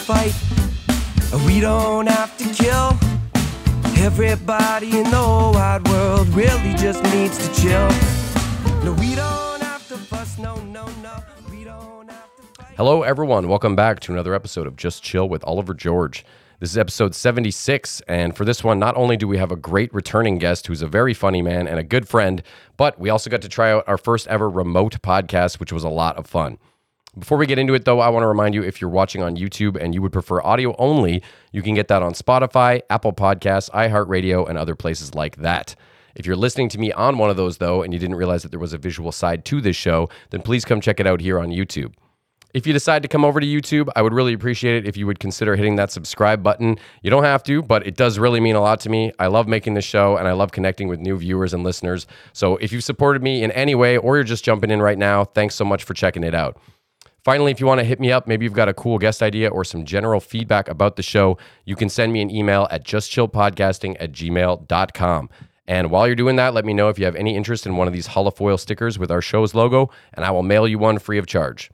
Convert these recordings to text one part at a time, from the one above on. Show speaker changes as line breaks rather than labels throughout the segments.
fight. We don't have to kill. Everybody in the wide world really just needs to chill. No, we don't have to fuss. No, no, no. We don't have to fight.
Hello, everyone. Welcome back to another episode of Just Chill with Oliver George. This is episode 76, and for this one, not only do we have a great returning guest who's a very funny man and a good friend, but we also got to try out our first ever remote podcast, which was a lot of fun. Before we get into it, though, I want to remind you if you're watching on YouTube and you would prefer audio only, you can get that on Spotify, Apple Podcasts, iHeartRadio, and other places like that. If you're listening to me on one of those, though, and you didn't realize that there was a visual side to this show, then please come check it out here on YouTube. If you decide to come over to YouTube, I would really appreciate it if you would consider hitting that subscribe button. You don't have to, but it does really mean a lot to me. I love making this show and I love connecting with new viewers and listeners. So if you've supported me in any way or you're just jumping in right now, thanks so much for checking it out. Finally, if you want to hit me up, maybe you've got a cool guest idea or some general feedback about the show, you can send me an email at justchillpodcasting at gmail.com. And while you're doing that, let me know if you have any interest in one of these holofoil stickers with our show's logo, and I will mail you one free of charge.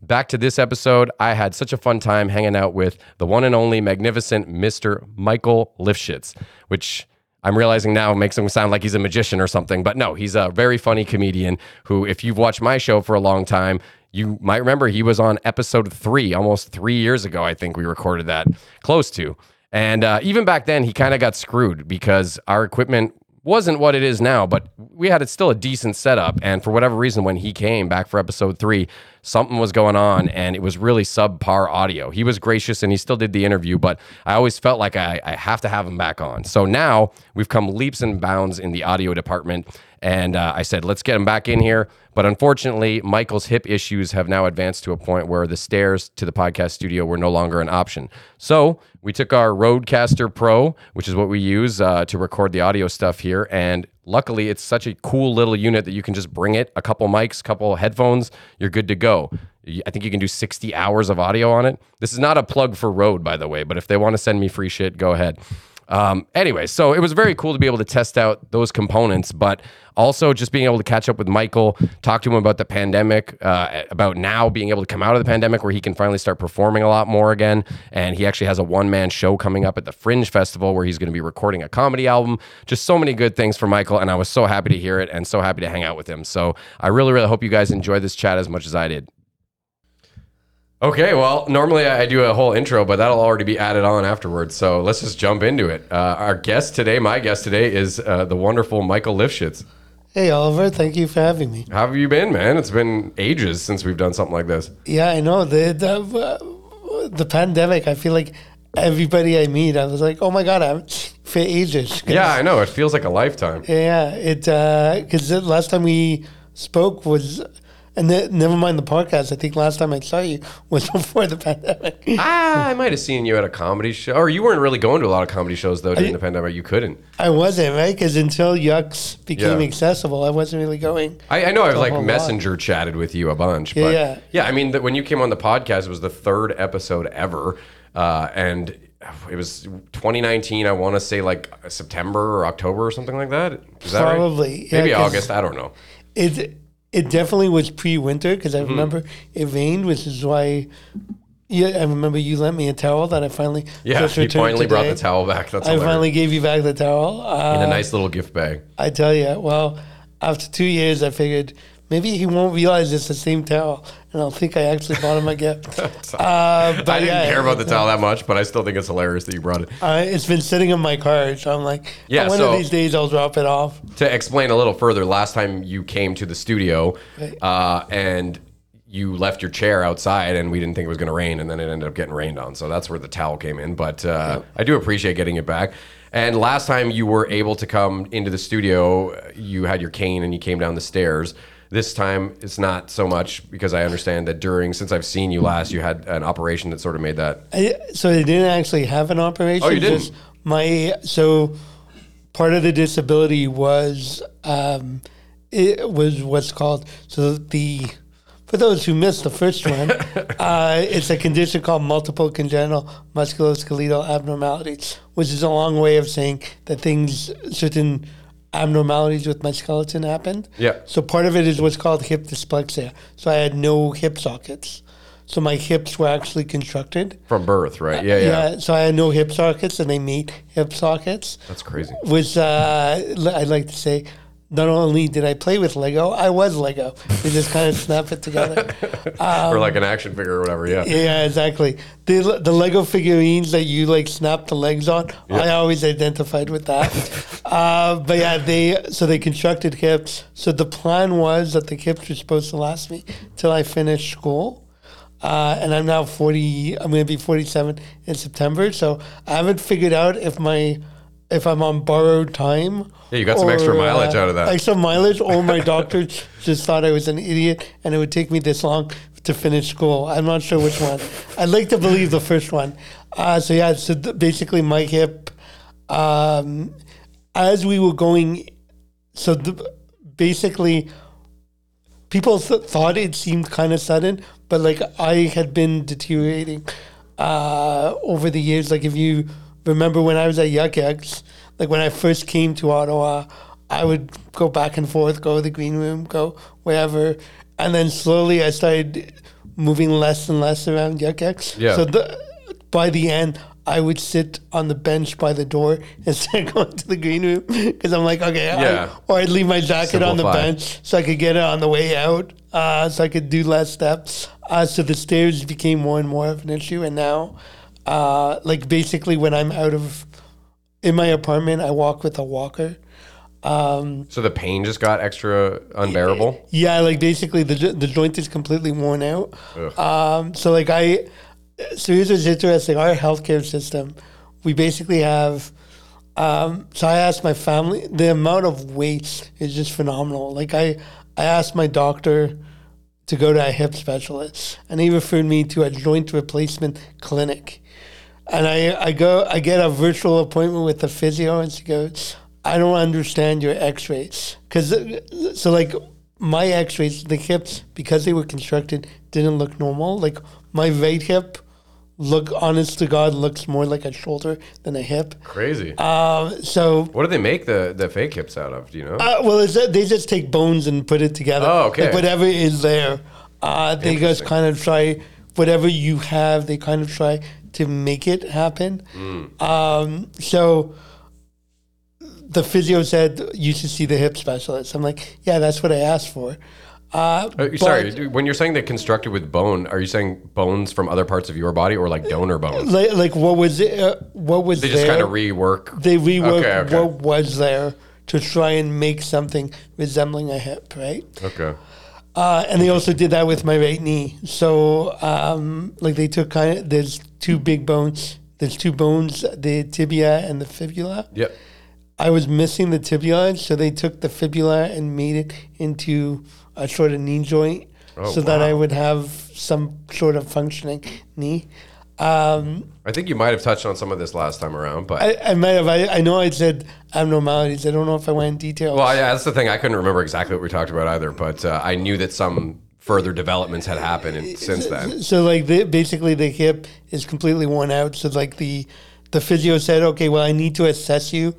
Back to this episode, I had such a fun time hanging out with the one and only magnificent Mr. Michael Lifshitz, which I'm realizing now makes him sound like he's a magician or something. But no, he's a very funny comedian who, if you've watched my show for a long time, you might remember he was on episode three almost three years ago. I think we recorded that close to. And uh, even back then, he kind of got screwed because our equipment wasn't what it is now, but we had it still a decent setup. And for whatever reason, when he came back for episode three, something was going on and it was really subpar audio. He was gracious and he still did the interview, but I always felt like I, I have to have him back on. So now we've come leaps and bounds in the audio department. And uh, I said, let's get him back in here. But unfortunately, Michael's hip issues have now advanced to a point where the stairs to the podcast studio were no longer an option. So we took our Rodecaster Pro, which is what we use uh, to record the audio stuff here. And luckily, it's such a cool little unit that you can just bring it, a couple mics, a couple headphones, you're good to go. I think you can do 60 hours of audio on it. This is not a plug for Rode, by the way, but if they want to send me free shit, go ahead. Um, anyway, so it was very cool to be able to test out those components, but also just being able to catch up with Michael, talk to him about the pandemic, uh, about now being able to come out of the pandemic where he can finally start performing a lot more again. And he actually has a one man show coming up at the Fringe Festival where he's going to be recording a comedy album. Just so many good things for Michael. And I was so happy to hear it and so happy to hang out with him. So I really, really hope you guys enjoy this chat as much as I did. Okay, well, normally I do a whole intro, but that'll already be added on afterwards. So let's just jump into it. Uh, our guest today, my guest today, is uh, the wonderful Michael Lifshitz.
Hey Oliver, thank you for having me.
How have you been, man? It's been ages since we've done something like this.
Yeah, I know the the, uh, the pandemic. I feel like everybody I meet, I was like, oh my god, I'm for ages.
Yeah, I know. It feels like a lifetime.
yeah. It because the last time we spoke was, and the, never mind the podcast. I think last time I saw you was before the pandemic.
ah, I might have seen you at a comedy show. Or you weren't really going to a lot of comedy shows, though, during the pandemic. You couldn't.
I wasn't right because until Yucks became
Yeah.
accessible, I wasn't really going.
I, I know I've like
whole lot.
messenger chatted with you a bunch,
Yeah,
but
yeah.
yeah, I mean, that when you came on the podcast, it was the third episode ever, uh, and it was 2019. I want to say like September or October or something like that. Is that right?
Probably, yeah,
maybe
'cause-
August. I don't know.
It it definitely was pre-winter because I
Mm-hmm.
remember it rained, which is why. Yeah, I remember you lent me a towel that I finally
Yeah,
just
you finally brought the towel back. That's
I
hilarious.
finally gave you back the towel. Uh,
in a nice little gift bag.
I tell you, well, after two years, I figured maybe he won't realize it's the same towel, and I'll think I actually bought him a gift. uh, but
I didn't
yeah,
care about the towel that much, but I still think it's hilarious that you brought it.
Uh, it's been sitting in my car, so I'm like,
Yeah,
one
so-
of these days I'll drop it off.
To explain a little further, last time you came to the studio uh, and you left your chair outside and we didn't think it was going to rain and then it ended up getting rained on. So that's where the towel came in. But uh, I do appreciate getting it back. And last time you were able to come into the studio, you had your cane and you came down the stairs. This time it's not so much because I understand that during, since I've seen you last, you had an operation that sort of made that.
I, so they didn't actually have an operation.
Oh, you didn't?
just My so part of the disability was um, it was what's called so the for those who missed the first one, uh, it's a condition called multiple congenital musculoskeletal abnormalities, which is a long way of saying that things certain abnormalities with my skeleton happened.
Yeah.
So part of it is what's called hip dysplasia. So I had no hip sockets. So my hips were actually constructed.
From birth, right? Yeah, yeah.
Yeah, so I had no hip sockets, and they made hip sockets.
That's crazy.
Was uh, I'd like to say, not only did I play with Lego, I was Lego. They just kind of snap it together.
or like an action figure or whatever. Yeah.
Um, Yeah, exactly. The the Lego figurines that you like snap the legs on, I always identified with that. uh, but yeah, they so they constructed hips. So the plan was that the hips were supposed to last me till I finished school. Uh, and I'm now 40. I'm going to be 47 in September. So I haven't figured out if my if I'm on borrowed time.
Yeah, you got some extra mileage out of that.
Extra mileage, or my doctor just thought I was an idiot, and it would take me this long to finish school. I'm not sure which one. I'd like to believe the first one. Uh, so yeah, so th- basically my hip, um, as we were going, so the, basically people th- thought it seemed kind of sudden, but like I had been deteriorating uh, over the years. Like if you remember when I was at Yuk Yuk's, like when I first came to Ottawa, I would go back and forth, go to the green room, go wherever, and then slowly I started moving less and less around Yuk Yuk's.
Yeah.
So the, by the end. I would sit on the bench by the door instead of going to the green room because I'm like, okay, I-
Yeah.
or I'd leave my jacket on the bench so I could get it on the way out, uh, so I could do less steps. Uh, so the stairs became more and more of an issue, and now, uh, like basically, when I'm out of in my apartment, I walk with a walker.
So the pain just got extra unbearable.
Yeah, like basically the the joint is completely worn out. Um, so like I, so here's what's interesting. Our healthcare system, we basically have. Um, so I asked my family. The amount of waste is just phenomenal. Like I, I asked my doctor to go to a hip specialist, and he referred me to a joint replacement clinic. And I, I go, I get a virtual appointment with the physio, and she goes, "I don't understand your X-rays, because so like my X-rays, the hips because they were constructed didn't look normal. Like my right hip, look honest to God, looks more like a shoulder than a hip.
Crazy.
Uh, so
what do they make the, the fake hips out of? Do you know?
uh, well, that they just take bones and put it together.
Oh, okay.
Like whatever is there, uh, they just kind of try whatever you have. They kind of try to make it happen.
Hmm.
Um, so the physio said you should see the hip specialist. I'm like, yeah, that's what I asked for. Uh,
Uh, sorry,
but-
when you're saying they're constructed with bone, are you saying bones from other parts of your body or like donor bones?
Like, like what was it? Uh, what was
They just kind of rework.
they rework
Okay, okay.
what was there to try and make something resembling a hip, right?
Okay.
Uh, and they also did that with my right knee. So, um, like they took kind of there's two big bones. There's two bones, the tibia and the fibula.
Yep.
I was missing the tibia, so they took the fibula and made it into a sort of knee joint,
Oh,
so that I would have some sort of functioning knee. Um,
I think you might have touched on some of this last time around, but
I, I might have. I, I know I said abnormalities. I don't know if I went in detail.
well, yeah, that's the thing. I couldn't remember exactly what we talked about either, but uh, I knew that some further developments had happened in, since then.
So like the, basically the hip is completely worn out. So like the the physio said, okay, well I need to assess you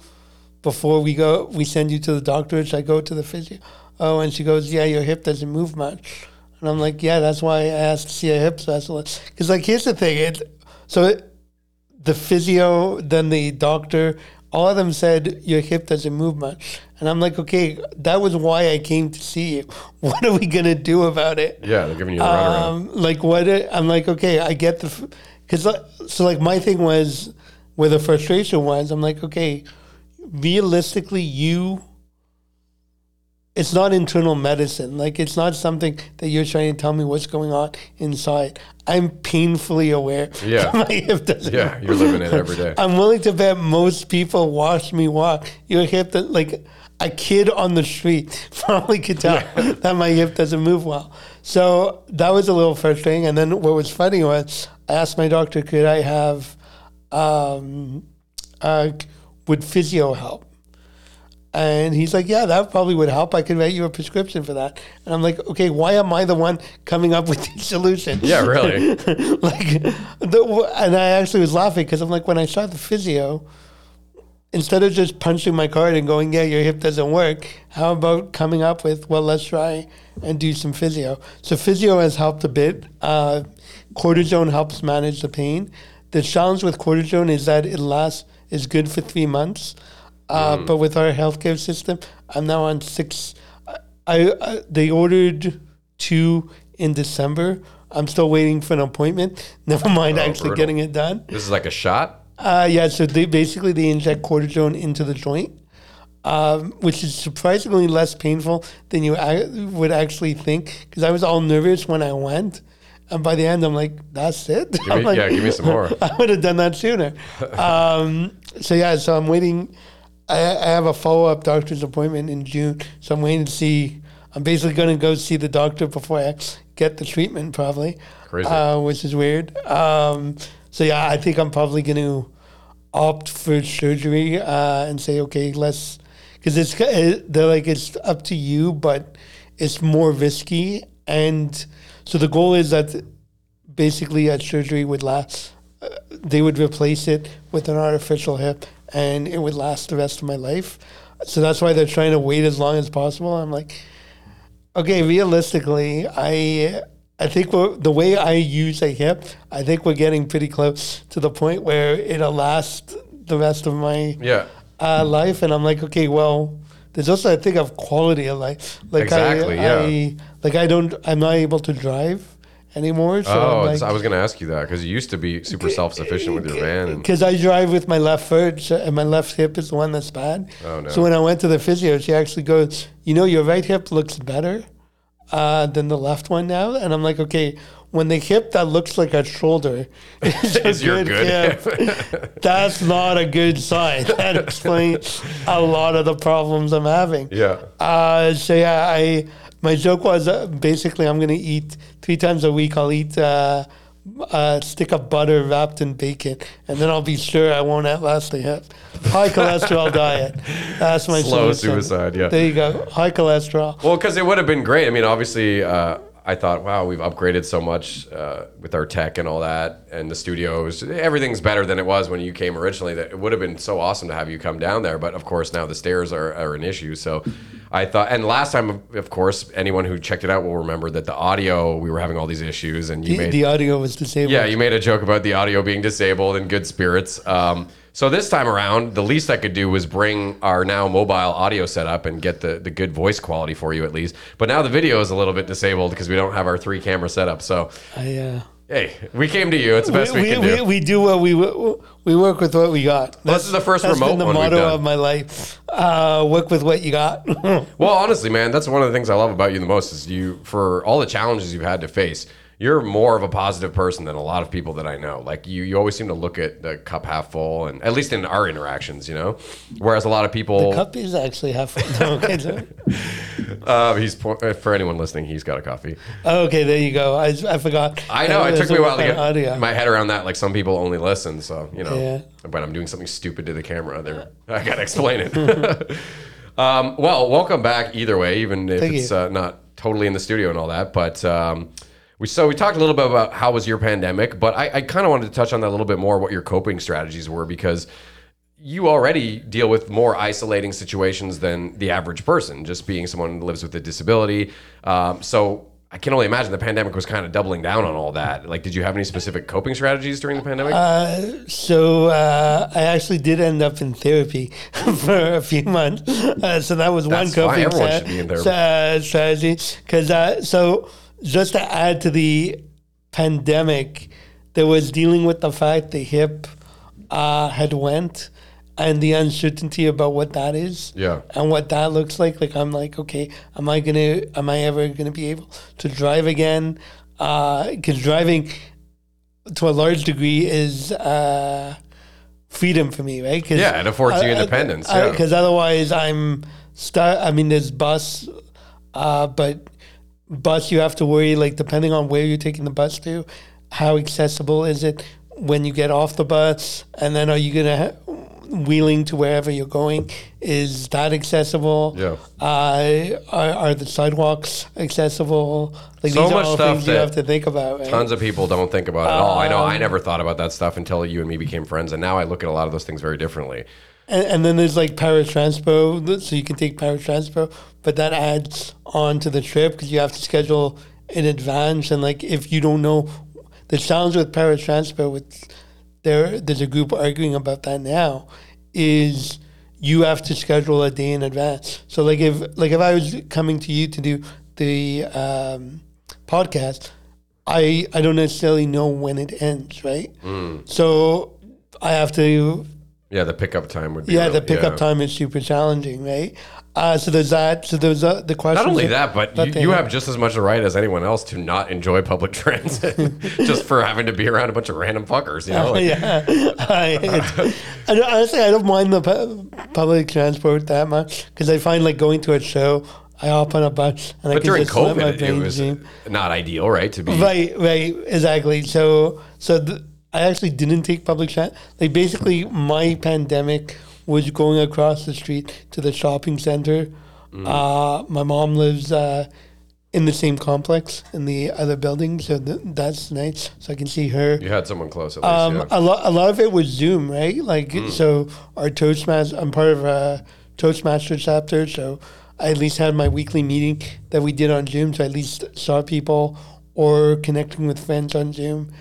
before we go. We send you to the doctor. So I go to the physio. Oh, and she goes, yeah, your hip doesn't move much. And I'm like, yeah, that's why I asked to see a hip specialist. Because like here's the thing, it so it, the physio, then the doctor, all of them said your hip doesn't move much. And I'm like, okay, that was why I came to see you. What are we gonna do about it?
Yeah, they're giving you the runaround.
Um, like what? It, I'm like, okay, I get the, because so like my thing was where the frustration was. I'm like, okay, realistically, you. It's not internal medicine. Like it's not something that you're trying to tell me what's going on inside. I'm painfully aware.
Yeah.
my hip doesn't.
Yeah, you're living it every day.
I'm willing to bet most people watch me walk. Your hip that like a kid on the street probably could tell that my hip doesn't move well. So that was a little frustrating. And then what was funny was I asked my doctor, could I have, um, uh, would physio help? And he's like, yeah, that probably would help. I could write you a prescription for that. And I'm like, okay, why am I the one coming up with these solutions?
Yeah, really.
like, the, and I actually was laughing because I'm like, when I saw the physio, instead of just punching my card and going, yeah, your hip doesn't work, how about coming up with, well, let's try and do some physio. So physio has helped a bit. Uh, cortisone helps manage the pain. The challenge with cortisone is that it lasts is good for three months, uh, but with our healthcare system, I'm now on six. I, I they ordered two in December. I'm still waiting for an appointment. Never mind actually
brutal.
getting it done.
This is like a shot.
Uh, yeah, so they basically they inject cortisone into the joint, um, which is surprisingly less painful than you would actually think. Because I was all nervous when I went, and by the end I'm like, "That's it."
Give me,
like,
yeah, give me some more.
I would have done that sooner. um, so yeah, so I'm waiting. I, I have a follow up doctor's appointment in June, so I'm waiting to see. I'm basically going to go see the doctor before I get the treatment, probably.
Crazy.
Uh, which is weird. Um, so yeah, I think I'm probably going to opt for surgery uh, and say, okay, let's, because it's it, they're like it's up to you, but it's more risky, and so the goal is that basically a surgery would last. Uh, they would replace it with an artificial hip, and it would last the rest of my life. So that's why they're trying to wait as long as possible. I'm like, okay, realistically, I I think we're, the way I use a hip, I think we're getting pretty close to the point where it'll last the rest of my
Yeah.
uh, life. And I'm like, okay, well, there's also a thing of quality of life. Like
Exactly,
I,
yeah.
I, like I don't, I'm not able to drive anymore. So
Oh,
like,
I was going to ask you that because you used to be super self sufficient with your van.
Because I drive with my left foot, so, and my left hip is the one that's bad.
Oh, no.
So when I went to the physio, she actually goes, "You know, your right hip looks better uh, than the left one now." And I'm like, "Okay, when the hip that looks like a shoulder is, a
Is your good
hip, that's not a good sign. That explains a lot of the problems I'm having."
yeah.
Uh, so yeah, I my joke was uh, basically I'm gonna eat three times a week. I'll eat uh, a stick of butter wrapped in bacon, and then I'll be sure I won't outlast the hip. High cholesterol diet. That's my
Slow
solution.
suicide, yeah.
There you go. High cholesterol.
Well, because it would have been great. I mean, obviously, uh, I thought, wow, we've upgraded so much uh, with our tech and all that, and the studios. Everything's better than it was when you came originally. That it would have been so awesome to have you come down there, but of course now the stairs are, are an issue. So. I thought, and last time, of course, anyone who checked it out will remember that the audio we were having all these issues, and you
The,
made
the audio was disabled.
yeah, you made a joke about the audio being disabled in good spirits. Um, so this time around, the least I could do was bring our now mobile audio setup and get the, the good voice quality for you at least. But now the video is a little bit disabled because we don't have our three camera setup. So
I, uh,
hey, we came to you. It's the best we,
we,
can do.
we do what we we work with what we got.
this is the first
That's
remote
been the
one we've
motto
done.
of my life. Uh, work with what you got.
Well, honestly, man, that's one of the things I love about you the most is you for all the challenges you've had to face. You're more of a positive person than a lot of people that I know. Like you, you always seem to look at the cup half full, and at least in our interactions, you know. Whereas a lot of people, the
Cup is actually half. No, okay, so-
uh, he's uh, for anyone listening, he's got a coffee.
okay, there you go. I, I forgot.
I know it took me a while to get
audio.
my head around that. Like some people only listen, so you know.
Yeah.
When I'm doing something stupid to the camera, there I gotta explain it. um, well, welcome back either way, even if
Thank
it's uh, not totally in the studio and all that. But um, we so we talked a little bit about how was your pandemic, but I, I kind of wanted to touch on that a little bit more. What your coping strategies were because you already deal with more isolating situations than the average person, just being someone who lives with a disability. Um, so I can only imagine the pandemic was kind of doubling down on all that. Like, did you have any specific coping strategies during the pandemic?
So uh, I actually did end up in therapy for a few months. Uh, so that was one
That's fine.
coping
Everyone should be in therapy.
uh, strategy. Because uh, so just to add to the pandemic, there was dealing with the fact the hip uh, had went and the uncertainty about what that is
Yeah.
and what that looks like. Like I'm like, okay, am I gonna, am I ever gonna be able to drive again? Because driving to a large degree is uh, freedom for me, right? Cause
Yeah, it affords you independence, yeah.
Because otherwise, I'm stuck. I mean, there's bus, uh, but bus you have to worry like depending on where you're taking the bus to, how accessible is it when you get off the bus, and then are you gonna ha- wheeling to wherever you're going? Is that accessible?
Yeah.
Uh, are, are the sidewalks accessible? Like
So
these
much
are all
stuff
things you
that
have to think about. Right?
Tons of people don't think about it at all. I know
Um,
I never thought about that stuff until you and me became friends, and now I look at a lot of those things very differently.
And, and then there's like paratranspo, so you can take paratranspo, but that adds on to the trip because you have to schedule in advance. And like if you don't know, the challenge with paratransport with there there's a group arguing about that now is you have to schedule a day in advance. So like if like if I was coming to you to do the um, podcast, I I don't necessarily know when it ends, right?
Mm.
So I have to
Yeah, the pickup time would be.
yeah,
really-
the pickup
yeah.
time is super challenging, right? Uh, so there's that. So there's uh, the question.
Not only that, but you, you have just as much a right as anyone else to not enjoy public transit just for having to be around a bunch of random fuckers. You know, like,
yeah, I, I honestly, I don't mind the pu- public transport that much because I find like going to a show, I hop on a bus and I can
during
just let my
COVID, it was not ideal, right? To be
Right, right, exactly. So, so the, I actually didn't take public transit. Like basically, my pandemic was going across the street to the shopping center.
Mm.
Uh, my mom lives uh, in the same complex in the other building, so th- that's nice. So I can see her.
you had someone close at least.
Um,
yeah.
a lot, a lot of it was Zoom, right? Like,
Mm.
so our Toastmasters, I'm part of a Toastmaster chapter, so I at least had my weekly meeting that we did on Zoom, so I at least saw people or connecting with friends on Zoom.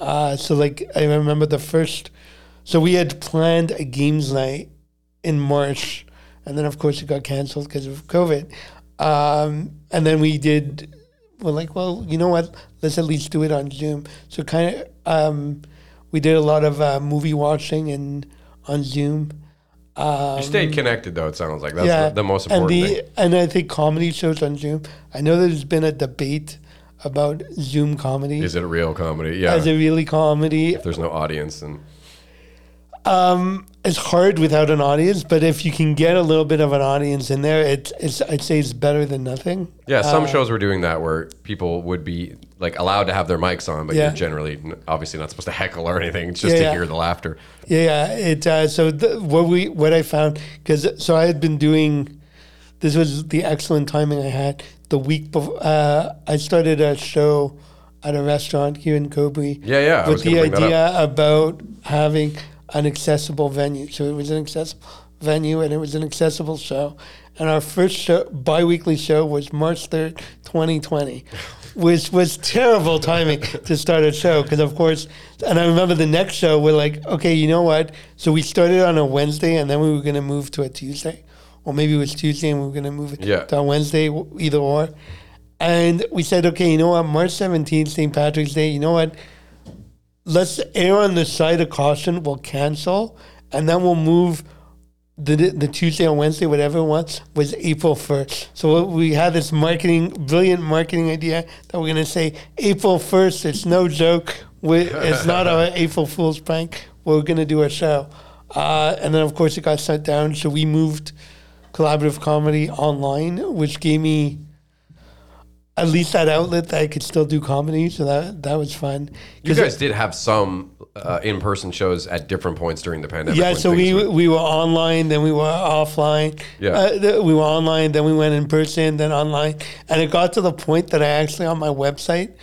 Uh, so, like, I remember the first, so we had planned a games night in March, and then of course it got canceled because of COVID. Um, and then we did, we're like, well, you know what? Let's at least do it on Zoom. So kind of, um, we did a lot of uh, movie watching and on Zoom. Um,
you stayed connected, though. It sounds like that's
yeah,
the, the most important
and the,
thing.
And I think comedy shows on Zoom. I know there's been a debate about Zoom comedy.
Is it real comedy? Yeah.
Is it really comedy?
if there's no audience, and
Um, it's hard without an audience, but if you can get a little bit of an audience in there, it's, it's I'd say it's better than nothing.
yeah, some
Uh,
shows were doing that where people would be like allowed to have their mics on, but
Yeah.
you're generally obviously not supposed to heckle or anything. It's just
Yeah,
to
yeah.
hear the laughter.
Yeah, it. Uh, so the, what we what I found because so I had been doing. This was the excellent timing I had the week before. Uh, I started a show at a restaurant here in Kobe.
Yeah, yeah,
With the
gonna bring that
idea about having an accessible venue. So it was an accessible venue and it was an accessible show. And our first show, bi-weekly show was March 3rd, 2020, which was terrible timing to start a show because, of course, and I remember the next show, we're like, okay, you know what? So we started on a Wednesday and then we were going to move to a Tuesday. Or maybe it was Tuesday and we were going to move it
Yeah.
to Wednesday, either or. And we said, okay, you know what? March 17th, St. Patrick's Day, you know what? let's err on the side of caution. We'll cancel, and then we'll move the the Tuesday or Wednesday, whatever it was, was April first. So we had this marketing, brilliant marketing idea that we're gonna say April first. It's no joke. We, it's not a April Fool's prank. We're gonna do a show, uh, and then of course it got shut down. So we moved collaborative comedy online, which gave me at least that outlet that I could still do comedy. So that that was fun.
You guys did have some uh, in-person shows at different points during the pandemic.
Yeah, so we
were-
we were online, then we were offline.
Yeah.
uh, th- we were online, then we went in person, then online, and it got to the point that I actually on my website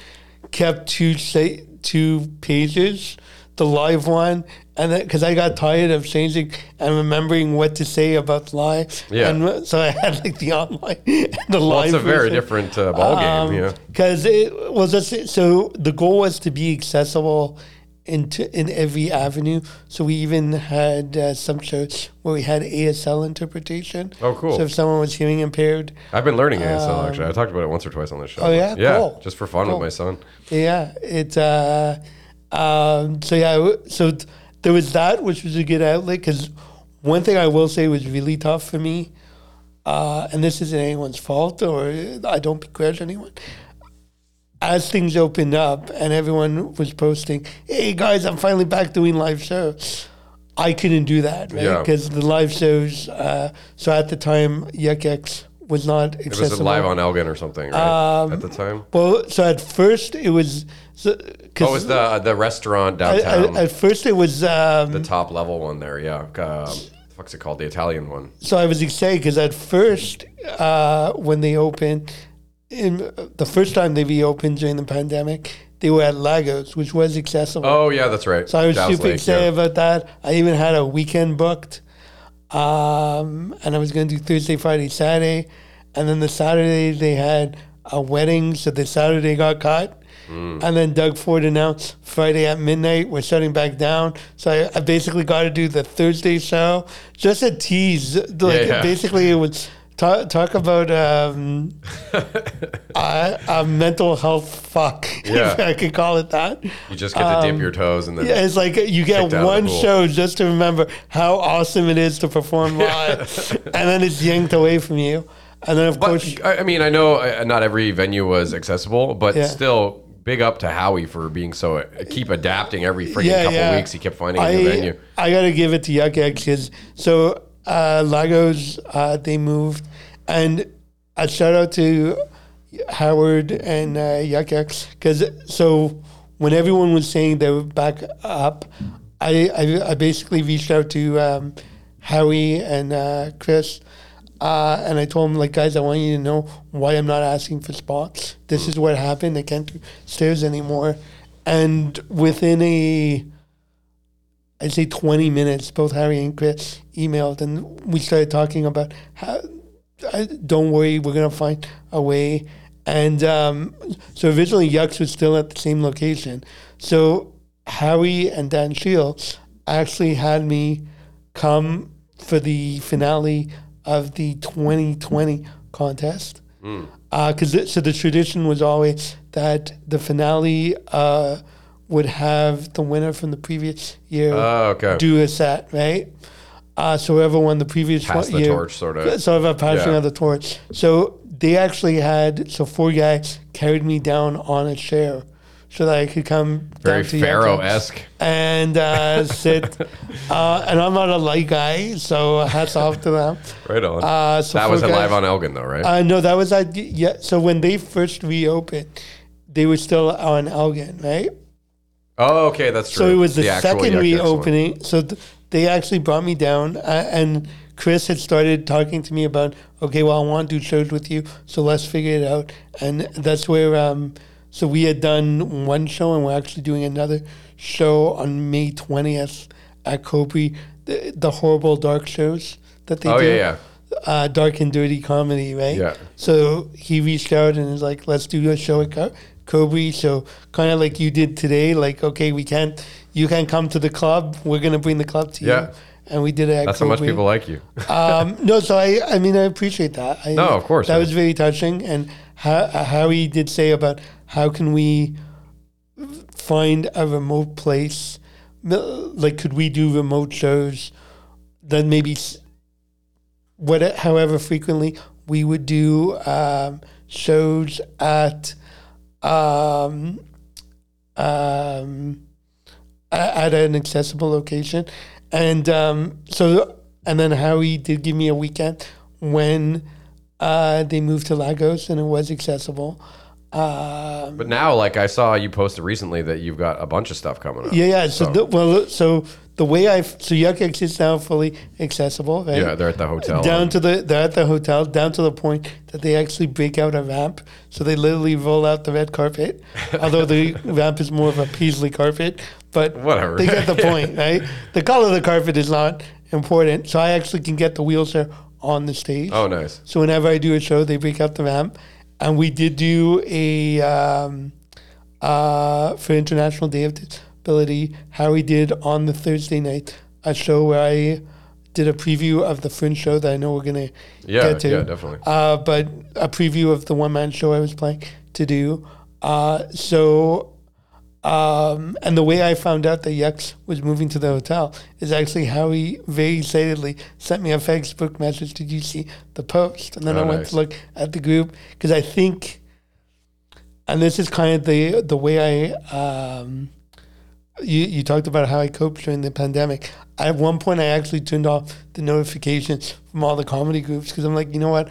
kept two say, two pages, the live one, and because I got tired of changing and remembering what to say about live.
Yeah.
and so I had like the online and the
well,
live.
it's a very
version.
different uh, ball game. yeah.
Because it was just so the goal was to be accessible into in every avenue. So we even had uh, some shows where we had ASL interpretation.
Oh, cool.
So if someone was hearing impaired,
I've been learning ASL actually. I talked about it once or twice on this show.
Um, Oh, yeah?
yeah,
Cool.
just for fun
Cool.
with my son.
yeah, it. Uh, um, so yeah, so there was that, which was a good outlet. Because one thing I will say was really tough for me, uh, and this isn't anyone's fault, or I don't begrudge anyone. As things opened up and everyone was posting, "Hey guys, I'm finally back doing live shows." I couldn't do that, right?
Yeah.
Because the live shows. Uh, so at the time, Yuck X was not
It was live on Elgin or something, right?
Um,
at the time.
Well, so at first it was. So,
Oh, it was the the restaurant
I- I-
downtown,
at first it was. Um,
the top level one there. Yeah, um, the fuck's it called? The Italian one.
so I was excited because at first, uh, when they opened, in the first time they reopened during the pandemic, they were at Lagos, which was accessible.
Oh yeah, that's right.
so I was
Dow's
super
Lake,
excited
yeah.
about that. I even had a weekend booked, um, and I was going to do Thursday, Friday, Saturday, and then the Saturday they had a wedding, so the Saturday got cut. And then Doug Ford announced Friday at midnight we're shutting back down. So I, I basically got to do the Thursday show, just a tease. Like
yeah.
basically, it was talk, talk about um, a, a mental health fuck,
Yeah.
if I could call it that.
You just get to dip your toes and then
Um, Yeah, it's like you get
Kicked out of the
one show just to remember how awesome it is to perform live, and then it's yanked away from you. And then of course,
But I I mean, I know uh, not every venue was accessible, but
Yeah.
still, big up to Howie for being so uh, keep adapting every freaking
yeah,
couple
yeah.
weeks. He kept finding a
I,
new venue.
I got to give it to Yuck X because so uh, Lagos uh, they moved, and a shout out to Howard and uh, Yuck because so when everyone was saying they were back up, I I, I basically reached out to um, Howie and uh, Chris. Uh, and I told him, like, guys, I want you to know why I'm not asking for spots. This is what happened. I can't do stairs anymore. And within a I'd say 20 minutes, both Harry and Chris emailed, and we started talking about how, don't worry, we're going to find a way. And um, so originally, Yucks was still at the same location. So Harry and Dan Shields actually had me come for the finale of the 2020 contest. Because so the tradition was always that the finale uh, would have the winner from the previous year
Oh, okay.
do a set, right? Uh, so whoever won the previous
Pass
one
the
year,
torch.
Sort of a passing
Yeah.
of the torch. So they actually had so four guys carried me down on a chair so that I could come
Very
down to
Pharaoh esque.
and uh, sit. uh, and I'm not a light guy, so hats off to them.
Right on.
Uh, so
that was at live
guys-
on Elgin, though, right?
uh, no, that was at yeah. So when they first reopened, they were still on Elgin, right?
oh, okay, that's true.
So it was the,
actual
second
Yuk Yuk's one.
reopening. So th- they actually brought me down, uh, and Chris had started talking to me about, okay, well, I want to do shows with you, so let's figure it out. And that's where, um, so we had done one show, and we're actually doing another show on May twentieth at Cobry, the, the horrible dark shows that they
Oh,
do.
yeah, yeah.
Uh, dark and dirty comedy, right?
Yeah.
So he reached out and was like, let's do a show at Co- Kobe. So kind of like you did today, like, okay, we can't, you can't come to the club. We're going to bring the club to
Yeah.
you. And we did it at
That's how much people like you.
um, no, so I, I mean, I appreciate that. I,
No, of course,
That
man.
was very touching. And how, how he did say about how can we find a remote place? Like, could we do remote shows that maybe, what, however frequently we would do um, shows at, um, um, at an accessible location, and um, so and then Howie did give me a weekend when uh, they moved to Lagos and it was accessible. Um,
But now, like I saw you posted recently that you've got a bunch of stuff coming up.
yeah, yeah. So, The, well, so the way I so Yuck X is now fully accessible, right?
Yeah, they're at the hotel.
down to the they're at the hotel down to the point that they actually break out a ramp so they literally roll out the red carpet although the ramp is more of a paisley carpet but
Whatever.
they get the point right the color of the carpet is not important so i actually can get the wheelchair on the stage
oh, nice.
so whenever i do a show they break out the ramp and we did do a um, uh, for international day of disability how we did on the thursday night a show where i did a preview of the fringe show that i know we're going to
Yeah,
get to.
yeah, definitely.
Uh, but a preview of the one man show I was playing to do. Uh, so, um, and the way I found out that Yux was moving to the hotel is actually how he very excitedly sent me a Facebook message. Did you see the post? And then
Oh,
I went to look at the group because I think, and this is kind of the the way I. Um, you, you talked about how I coped during the pandemic. At one point, I actually turned off the notifications from all the comedy groups because I'm like, you know what?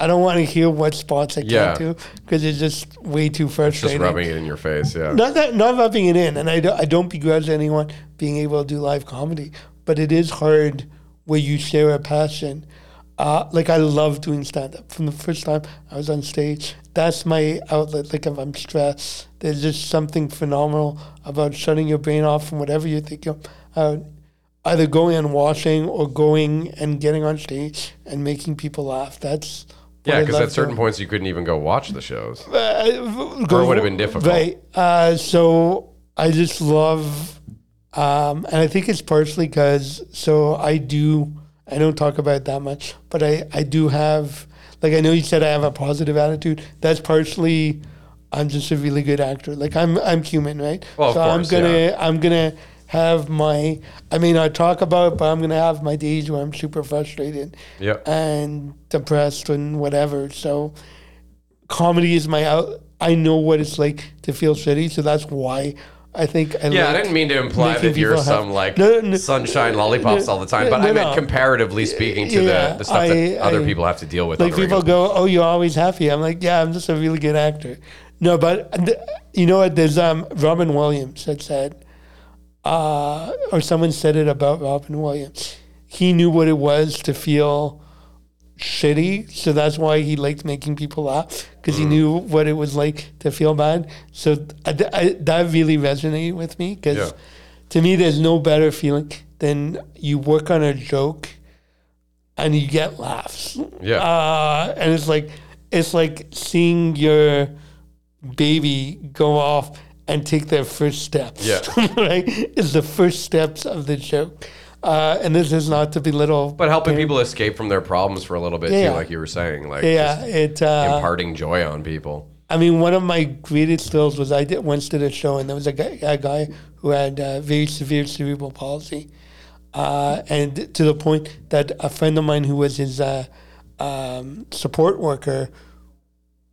I don't want to hear what spots I
Yeah.
can't do because it's just way too frustrating.
Just rubbing it in your face. Yeah.
Not that, not rubbing it in, and I don't, I don't begrudge anyone being able to do live comedy, but it is hard where you share a passion. Uh, like I love doing stand up. From the first time I was on stage, that's my outlet. Like if I'm stressed, there's just something phenomenal about shutting your brain off from whatever you're thinking about. Either going and watching or going and getting on stage and making people laugh. That's
Yeah, because at certain
them.
points you couldn't even go watch the shows.
Uh,
Or it would have been difficult.
Right. Uh, so I just love, um, and I think it's partially because so I do. I don't talk about it that much, but I I do have like I know you said I have a positive attitude. That's partially. I'm just a really good actor. Like I'm I'm human, right?
Well, of
so I'm gonna
yeah.
I'm gonna have my. I mean, I talk about, it, but I'm gonna have my days where I'm super frustrated
Yeah.
and depressed and whatever. So comedy is my out. I know what it's like to feel shitty, so that's why I think I
Yeah, I didn't mean to imply that you're some like
No, no,
sunshine lollipops all the time, but
no,
I meant
no.
comparatively speaking to
Yeah,
the, the stuff
I-
that other
I-
people have to deal with.
like people go, "Oh, you're always happy." I'm like, "Yeah, I'm just a really good actor." No, but th- you know what? There's um Robin Williams that said, uh, or someone said it about Robin Williams. He knew what it was to feel shitty, so that's why he liked making people laugh because
Mm.
he knew what it was like to feel bad. So I, I, that really resonated with me because
Yeah.
to me, there's no better feeling than you work on a joke and you get laughs.
Yeah.
Uh, and it's like it's like seeing your baby go off and take their first steps.
Yeah.
right? It's the first steps of the joke. Uh, and this is not to belittle.
But helping
parents.
people escape from their problems for a little bit
Yeah.
too, like you were saying, like
Yeah, it. Uh,
imparting joy on people.
I mean, one of my greatest thrills was I did once did a show, and there was a guy, a guy who had uh, very severe cerebral palsy, uh, and to the point that a friend of mine who was his uh, um, support worker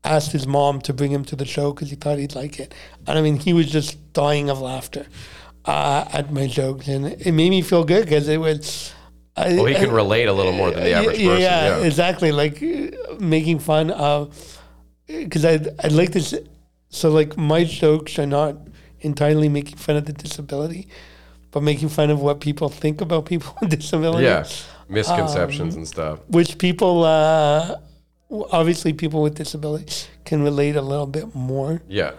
asked his mom to bring him to the show because he thought he'd like it. And I mean, he was just dying of laughter uh, at my jokes, and it made me feel good because it was. I,
Well, he can
I-
relate a little more than the average
yeah,
person.
yeah, exactly. Like uh, making fun of because I I'd like to. s- So like my jokes are not entirely making fun of the disability, but making fun of what people think about people with disability.
Yeah. Misconceptions and stuff.
Which people, uh, obviously, people with disabilities can relate a little bit more.
Yeah.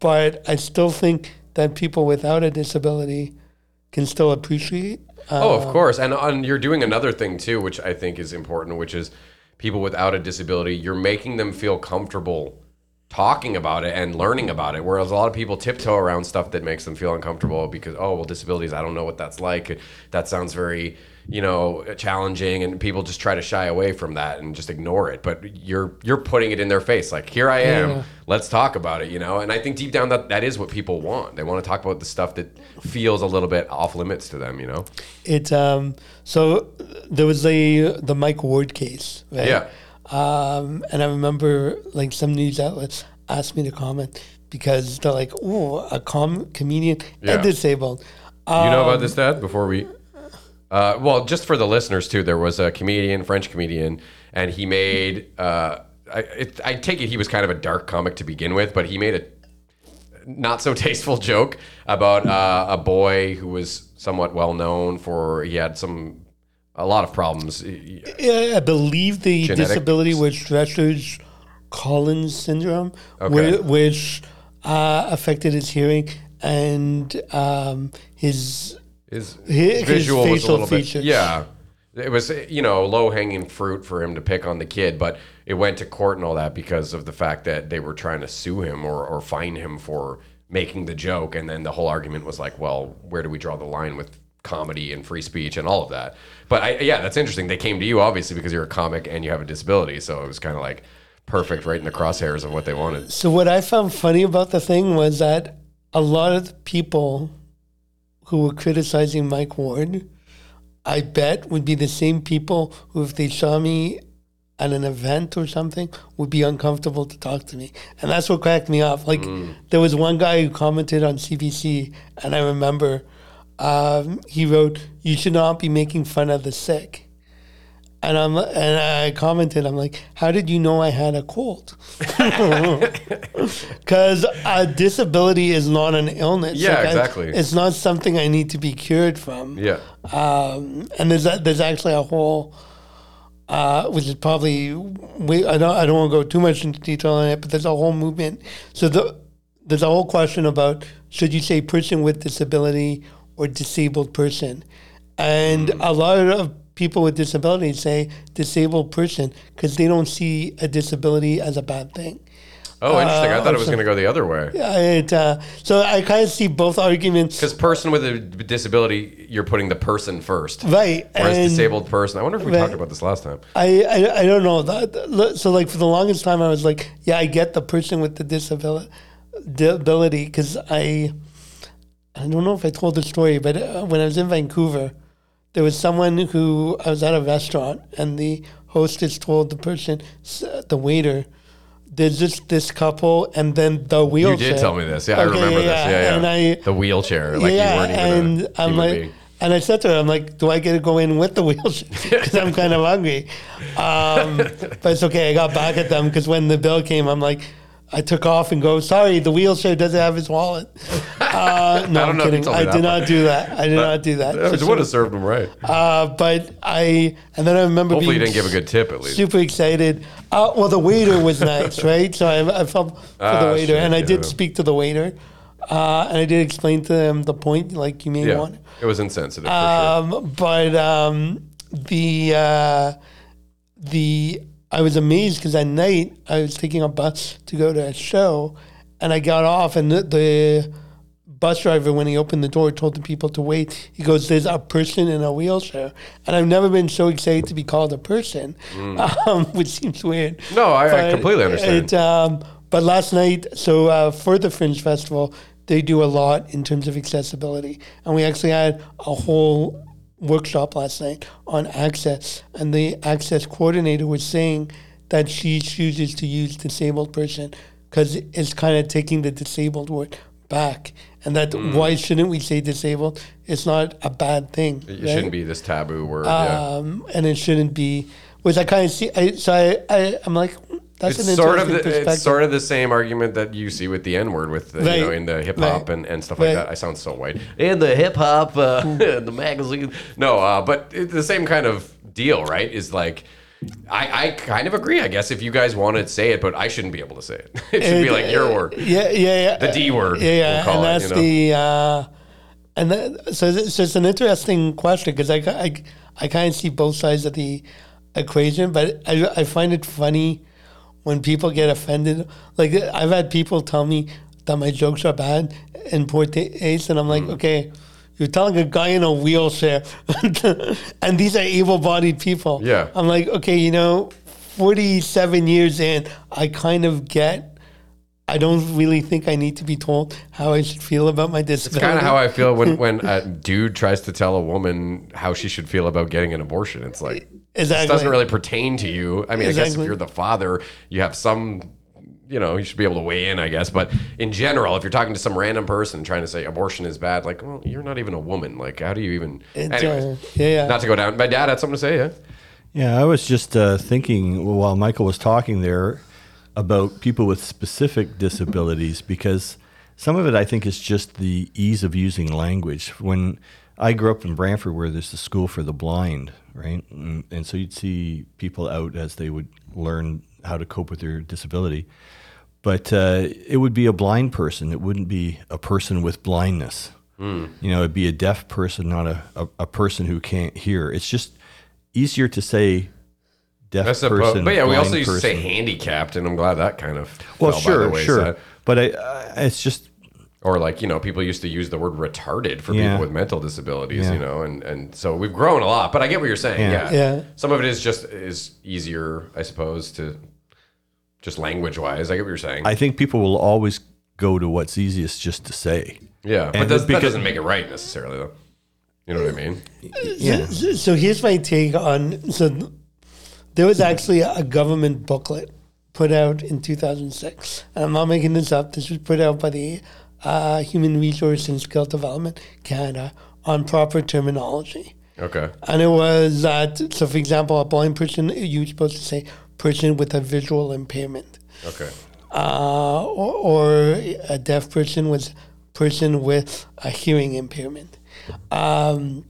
But I still think that people without a disability can still appreciate. Uh,
Oh, of course. And, and you're doing another thing too, which I think is important, which is people without a disability, you're making them feel comfortable talking about it and learning about it. Whereas a lot of people tiptoe around stuff that makes them feel uncomfortable because, oh, well, disabilities, I don't know what that's like. That sounds very, you know, challenging. And people just try to shy away from that and just ignore it. But you're you're putting it in their face. Like, here I am.
Yeah.
Let's talk about it, you know? And I think deep down that that is what people want. They want to talk about the stuff that feels a little bit off limits to them, you know?
It um so there was the the Mike Ward case, right?
Yeah.
Um, and I remember like some news outlets asked me to comment because they're like, "Oh, a com- comedian
Yeah.
and disabled."
you know
Um,
about this, Dad? Before we, uh, well, just for the listeners too, there was a comedian, French comedian, and he made. Uh, I, it, I take it he was kind of a dark comic to begin with, but he made a not so tasteful joke about uh, a boy who was somewhat well known for he had some a lot of problems.
Yeah, I believe the
Genetics?
disability was Treacher Collins syndrome,
Okay.
whi- which uh, affected his hearing and um, his
His
His
visual was a
facial
little bit,
features.
yeah. It was you know low hanging fruit for him to pick on the kid, but it went to court and all that because of the fact that they were trying to sue him or or fine him for making the joke, and then the whole argument was like, well, where do we draw the line with comedy and free speech and all of that? But I, yeah, that's interesting. They came to you obviously because you're a comic and you have a disability, so it was kind of like perfect, right in the crosshairs of what they wanted.
So what I found funny about the thing was that a lot of people who were criticizing Mike Ward, I bet would be the same people who, if they saw me at an event or something, would be uncomfortable to talk to me. And that's what cracked me up. Like there was one guy who commented on CBC, and I remember um, he wrote, "You should not be making fun of the sick." And I'm and I commented, I'm like, how did you know I had a cold? Because a disability is not an illness.
Yeah,
Like, I-
exactly.
it's not something I need to be cured from.
Yeah,
Um, and there's a, there's actually a whole, uh, which is probably we I don't I don't want to go too much into detail on it, but there's a whole movement. So the there's a whole question about should you say person with disability or disabled person, and a lot of people with disabilities say disabled person because they don't see a disability as a bad thing.
Oh, interesting. I thought it was going to go the other way.
It, uh, so I kind of see both arguments.
Because person with a disability, you're putting the person first.
Right.
Whereas
and
disabled person, I wonder if we
Right.
talked about this last time.
I, I, I don't know. That, so, like, for the longest time, I was like, yeah, I get the person with the disability because I, I don't know if I told the story, but uh, when I was in Vancouver, there was someone who I was at a restaurant and the hostess told the person, the waiter, there's just this couple and then the wheelchair.
You did tell me this. Yeah, I
Okay,
remember this. Yeah, yeah.
And I,
the wheelchair, like you weren't even
and
a
I'm like,
being.
and I said to her, I'm like, do I get to go in with the wheelchair? Because I'm kind of hungry. Um, but it's okay. I got back at them because when the bill came, I'm like, I took off and go, sorry, the wheelchair doesn't have his wallet. Uh, no, I'm
know if you
kidding. I did
part.
not do that. I did not do that.
It would have served him right.
uh, but I, and then I remember
Hopefully, you didn't give a good tip at least.
super excited. Uh, well, the waiter was nice, right? So I, I felt for
Ah,
the waiter,
shit,
and I did
yeah.
speak to the waiter, uh, and I did explain to them the point, like you may
Yeah,
want.
it was insensitive for
Um, but um, the uh, the I was amazed because at night I was taking a bus to go to a show, and I got off, and the, the bus driver, when he opened the door, told the people to wait. He goes, "There's a person in a wheelchair," and I've never been so excited to be called a person, um, which seems weird.
No, I, I completely understand.
It, um, but last night, so uh, for the Fringe Festival, they do a lot in terms of accessibility, and we actually had a whole workshop last night on access, and the access coordinator was saying that she chooses to use disabled person because it's kind of taking the disabled word back, and that
Mm.
why shouldn't we say disabled? It's not a bad thing.
it
right?
shouldn't be this taboo word. yeah.
um, and it shouldn't be. Which I kind of see. I, so I, I, I'm like, that's
It's
an
sort of the, it's sort of the same argument that you see with the N word with the, you know in the hip hop
Right.
and, and stuff like
Right.
that. I sound so white in the hip hop uh, the magazine. No, uh, but it's the same kind of deal, right? Is like. I, I kind of agree, I guess, if you guys want to say it, but I shouldn't be able to say it. It should be like your word.
Yeah, yeah, yeah.
The D word,
Yeah, yeah.
we'll
and
it,
that's
you know?
the. Uh, and that, so, it's- so it's an interesting question because I, I, I kind of see both sides of the equation, but I, I find it funny when people get offended. Like I've had people tell me that my jokes are bad and poor taste, and I'm
Mm.
like, okay, you're telling a guy in a wheelchair, and these are able-bodied people.
Yeah.
I'm like, okay, you know, 47 years in, I kind of get. I don't really think I need to be told how I should feel about my disability.
It's kind of how I feel when, when a dude tries to tell a woman how she should feel about getting an abortion. It's like, this doesn't really pertain to you. I mean, I guess if you're the father, you have some, you know, you should be able to weigh in, I guess. But in general, if you're talking to some random person trying to say abortion is bad, like, well, you're not even a woman. Like, how do you even. Anyways,
uh, yeah, yeah.
not to go down. My dad had something to say, yeah?
Yeah, I was just uh, thinking while Michael was talking there about people with specific disabilities because some of it I think is just the ease of using language. When I grew up in Brantford, where there's the school for the blind, right, and, and so you'd see people out as they would learn how to cope with their disability. But uh, it would be a blind person. It wouldn't be a person with blindness. You know, it'd be a deaf person, not a, a, a person who can't hear. It's just easier to say deaf
suppose.
person.
But yeah, we also used to say handicapped, and I'm glad that kind of.
Well, sure, sure. But I, it's just
or like you know people used to use the word retarded for
Yeah.
people with mental disabilities
Yeah.
you know and and so we've grown a lot but i get what you're saying yeah,
Yeah.
Yeah.
some of it is just is easier i suppose to just language wise i get what you're saying
I think people will always go to what's easiest just to say.
yeah but
and
that's, that
because-
doesn't make it right necessarily though you know what i mean
Yeah.
So, so here's my take on. So there was actually a government booklet put out in 2006, and I'm not making this up. This was put out by the uh, Human Resource and Skill Development Canada on proper terminology.
okay
And it was that, so for example, a blind person, you're supposed to say person with a visual impairment.
okay
Uh, or, or a deaf person was person with a hearing impairment. Um,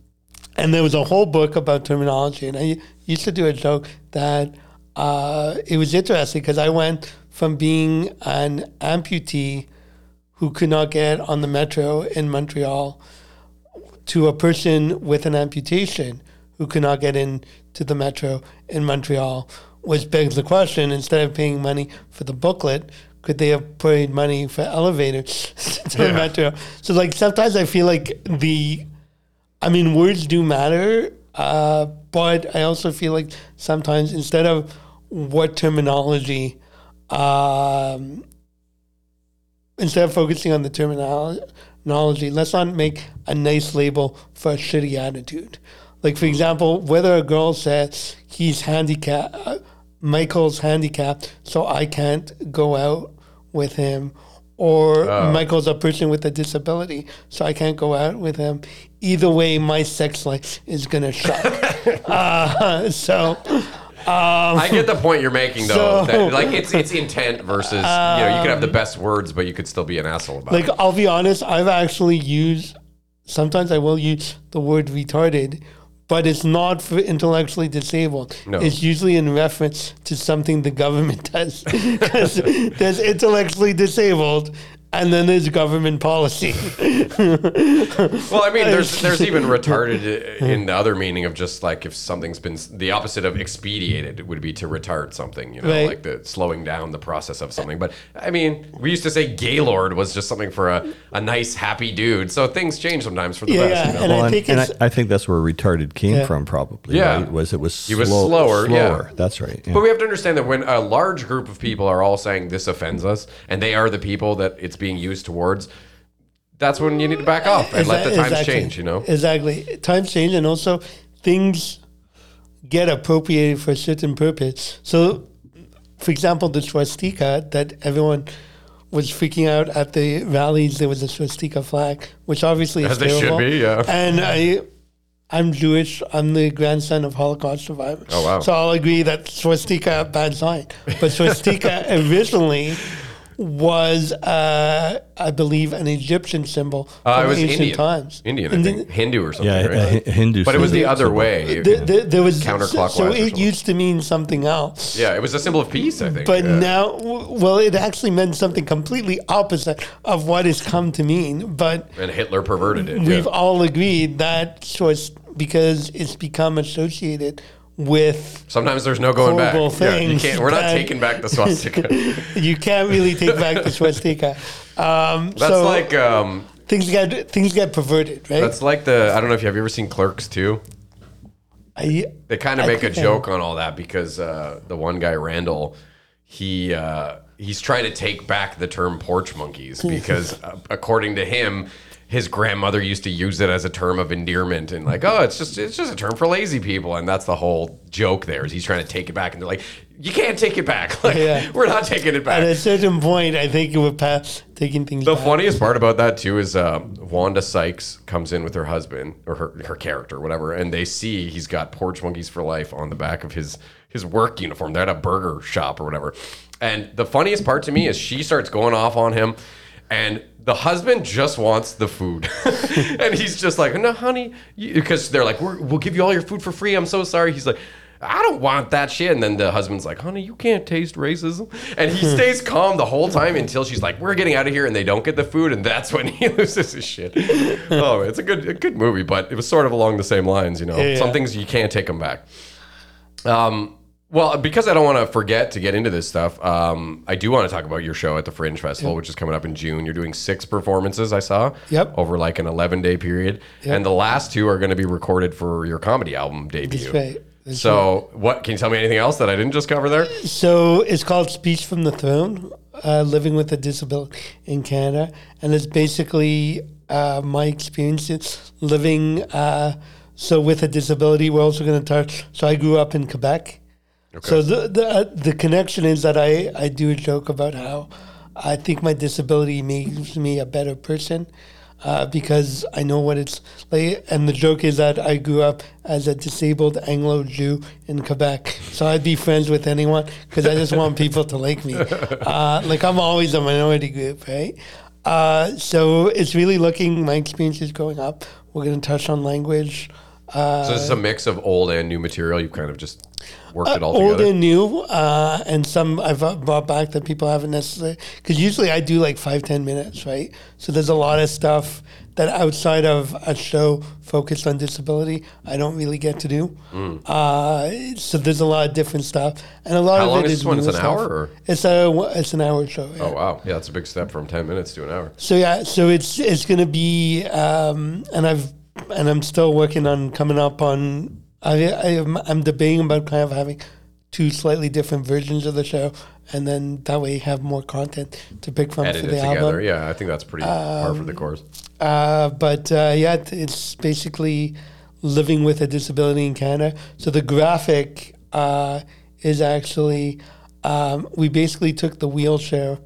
and there was a whole book about terminology. And I used to do a joke that uh, it was interesting because I went from being an amputee who could not get on the metro in Montreal to a person with an amputation who could not get into the metro in Montreal, which begs the question: instead of paying money for the booklet, could they have paid money for elevators to the metro? So, like, sometimes I feel like the, I mean, words do matter, uh, but I also feel like sometimes instead of what terminology, um, instead of focusing on the terminology, let's not make a nice label for a shitty attitude. Like, for example, whether a girl says he's handicapped, uh, Michael's handicapped, so I can't go out with him, or Michael's a person with a disability, so I can't go out with him. Either way, my sex life is gonna suck. uh, so, Um,
I get the point you're making though.
So-
that, like it's it's intent versus you know you could have the um, best words, but you could still be an asshole about
like
it.
I'll be honest, I've actually used sometimes I will use the word retarded, but it's not for intellectually disabled.
No.
It's usually in reference to something the government does. Because there's intellectually disabled and then there's government policy.
Well, I mean, there's there's even retarded in the other meaning of just like if something's been the opposite of expedited would be to retard something, you know,
Right.
like the slowing down the process of something. But I mean, we used to say Gaylord was just something for a, a nice happy dude. So things change sometimes for the
Yeah,
best.
yeah,
you know?
and I
Well, and,
think
and I,
it's-
I think that's where retarded came
Yeah.
from, probably.
Yeah.
right? was it was
He was
slow-
slower, yeah.
That's right. yeah.
But we have to understand that when a large group of people are all saying this offends us, and they are the people that it's being used towards, that's when you need to back off and let the times
exactly.
change. You know,
Exactly. Times change and also things get appropriated for a certain purpose. So, for example, the swastika that everyone was freaking out at the rallies, there was a swastika flag, which obviously is
As they should
terrible.
be, yeah.
And I, I'm Jewish. I'm the grandson of Holocaust survivors.
Oh, wow.
So I'll agree that swastika bad sign, but swastika originally was, uh, I believe, an Egyptian symbol
uh,
from
it was
ancient
Indian,
times.
Indian, I
Indian-
think, Hindu or something.
yeah,
right?
a, Hi- Hindu.
but it was the
symbol.
other way.
There, there, there was
Counterclockwise
So it used to mean something else.
yeah, it was a symbol of peace. I think.
But
yeah.
now, well, it actually meant something completely opposite of what it's come to mean. But
and Hitler perverted it.
we've
yeah.
all agreed that choice because it's become associated with
Sometimes there's no going back. Yeah, you can't. We're not taking back the swastika.
you can't really take back the swastika. Um,
That's
so
like um,
things get things get perverted, right?
that's like the. I don't know if you have you ever seen Clerks II.
I,
They kind of make a
think I-
joke on all that because uh, the one guy Randall, he uh, he's trying to take back the term porch monkeys because uh, according to him, his grandmother used to use it as a term of endearment and like, oh, it's just it's just a term for lazy people, and that's the whole joke. There is he's trying to take it back, and they're like, you can't take it back. Like
Yeah.
we're not taking it back.
at a certain point, I think it would pass taking things.
The
back.
funniest part about that too is uh, Wanda Sykes comes in with her husband or her, her character, whatever, and they see he's got Porch Monkeys for Life on the back of his his work uniform. They're at a burger shop or whatever. And the funniest part to me is she starts going off on him, and the husband just wants the food, and he's just like, "No, honey," because they're like, We're, "We'll give you all your food for free." I'm so sorry. He's like. I don't want that shit. And then the husband's like, honey, you can't taste racism. And he stays calm the whole time until she's like, we're getting out of here. And they don't get the food. And that's when he loses his shit. Oh, it's a good, a good movie, but it was sort of along the same lines, you know.
Yeah.
Some things you can't take them back. Um, well, because I don't want to forget to get into this stuff, um, I do want to talk about your show at the Fringe Festival, which is coming up in June. You're doing six performances, I saw,
Yep.
over like an 11 day period, and the last two are going to be recorded for your comedy album debut.
That's right. That's
So, what can you tell me anything else that I didn't just cover there?
So it's called Speech from the Throne, uh, Living with a Disability in Canada. And it's basically uh, my experiences living. Uh, so with a disability, we're also going to touch. So I grew up in Quebec. So the, the, uh, the connection is that I, I do a joke about how I think my disability makes me a better person. Uh, because I know what it's like, and the joke is that I grew up as a disabled Anglo Jew in Quebec, so I'd be friends with anyone because I just want people to like me. Uh, like I'm always a minority group, right? Uh, so it's really looking my experiences growing up. We're going to touch on language. Uh,
So, this is a mix of old and new material. You've kind of just worked it all
old
together.
and new, uh, and some I've uh, brought back that people haven't necessarily. Because usually I do like five ten minutes, right? So there's a lot of stuff that outside of a show focused on disability, I don't really get to do. Uh, so there's a lot of different stuff, and a lot
Mm. How
of
long
it
is
is
this one? It's an
stuff.
hour, or?
It's a it's an hour show. yeah.
Oh wow, yeah, that's a big step from ten minutes to an hour.
So yeah, so it's it's gonna be, um, and I've and I'm still working on coming up on. I, I am I'm debating about kind of having two slightly different versions of the show, and then that way have more content to pick from
Edit
for the
together.
album.
Yeah, I think that's pretty par for the course.
Uh, but uh, yeah, it's basically living with a disability in Canada. So the graphic uh, is actually um, we basically took the wheelchair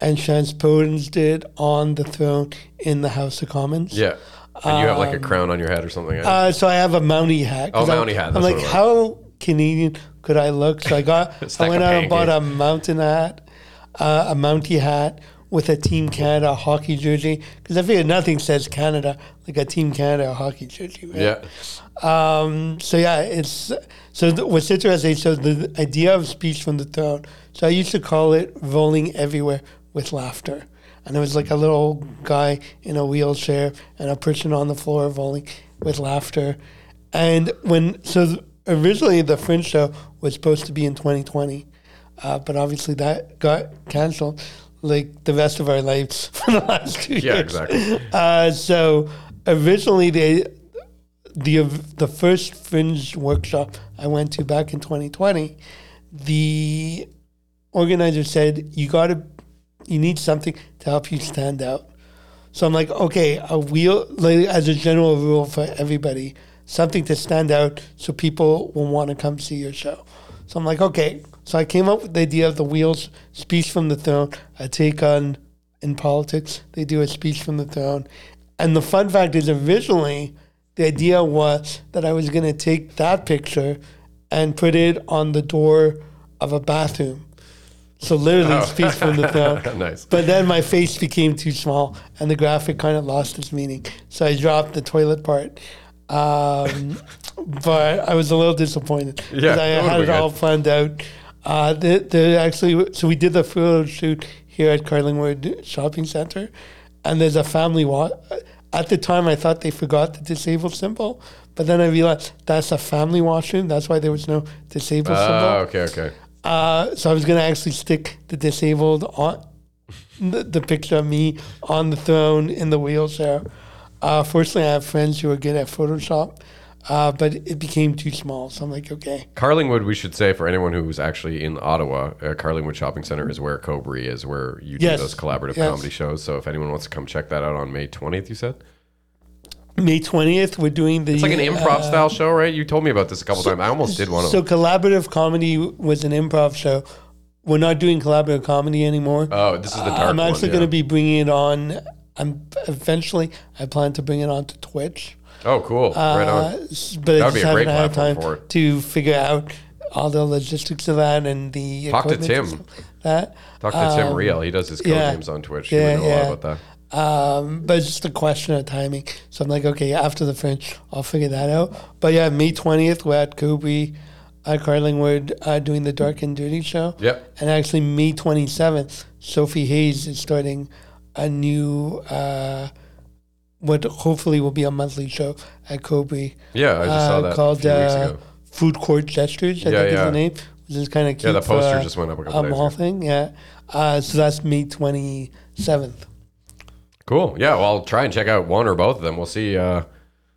and transposed it on the throne in the House of Commons.
Yeah, and you have like a crown on your head or something. eh?
Uh, so I have a Mountie hat. 'cause
Oh,
I'm-
Mountie hat,
I'm
that's
like,
what it was.
how Canadian could I look? So I got,
Stack
I went
of
out and bought a mountain hat, uh, a Mountie hat with a Team Canada hockey jersey. Because I figured nothing says Canada like a Team Canada hockey jersey. Right?
yeah,
Um, so yeah, it's so th- what's interesting. So the idea of speech from the throne. So I used to call it rolling everywhere with laughter, and it was like a little guy in a wheelchair and a person on the floor rolling with laughter. And when so th- originally the Fringe show was supposed to be in 2020, uh, but obviously that got canceled, like the rest of our lives for the last two
Yeah,
years.
exactly.
Uh, so originally they the the first fringe workshop I went to back in 2020, the organizer said you got to you need something to help you stand out. So I'm like, okay, a wheel like, as a general rule for everybody, something to stand out so people will want to come see your show. So I'm like, okay. So I came up with the idea of the wheels speech from the throne, I take on in politics. They do a speech from the throne. And the fun fact is originally the idea was that I was gonna take that picture and put it on the door of a bathroom. So literally speech from the throne.
nice.
But then my face became too small, and the graphic kind of lost its meaning. So I dropped the toilet part. Um, but I was a little disappointed because
Yeah,
I had it
been
all
good.
planned out. Uh, they, they actually, so we did the photo shoot here at Carlingwood Shopping Center, and there's a family walk. At the time, I thought they forgot the disabled symbol, but then I realized that's a family washroom. That's why there was no disabled symbol.
Oh, okay, okay.
Uh, so I was gonna actually stick the disabled on the, the picture of me on the throne in the wheelchair. Uh, fortunately, I have friends who are good at Photoshop, uh, but it became too small. So I'm like, okay,
Carlingwood, we should say for anyone who's actually in Ottawa, uh, Carlingwood Shopping Center is where Cobry is, where you do those collaborative
Yes.
comedy shows. So if anyone wants to come check that out on May 20th, you said?
May 20th, we're doing the.
It's like an improv
uh,
style show, right? You told me about this a couple times. I almost did one of
So
them.
collaborative comedy was an improv show. We're not doing collaborative comedy anymore.
Oh, this is the dark
I'm
one,
actually
yeah.
going to be bringing it on. I'm eventually. I plan to bring it on to Twitch.
Oh, cool. right
Uh,
on.
but I
would be
just
a great
haven't had time to figure out all the logistics of that and the
Talk to Tim.
That,
Talk to Tim Real. He does his code
Um, yeah.
games on Twitch.
Yeah,
he would know a
yeah.
lot about that.
Um, but it's just a question of timing. So I'm like, okay, after the Fringe, I'll figure that out. But yeah, May 20th, we're at Kobe at Carlingwood uh, doing the Dark and Dirty show.
Yep.
And actually, May 27th, Sophie Hayes is starting a new, uh, what hopefully will be a monthly show at Kobe.
Yeah, I just saw
uh,
that
called
a few weeks
uh. Food Court Gestures. I
Yeah,
think is
yeah.
the name. Which is kind of cute.
Yeah, the poster
for,
just went up a couple
a
days
mall
ago.
thing. Yeah. Uh, so that's May 27th.
Cool. Yeah, well, I'll try and check out one or both of them. We'll see. Uh,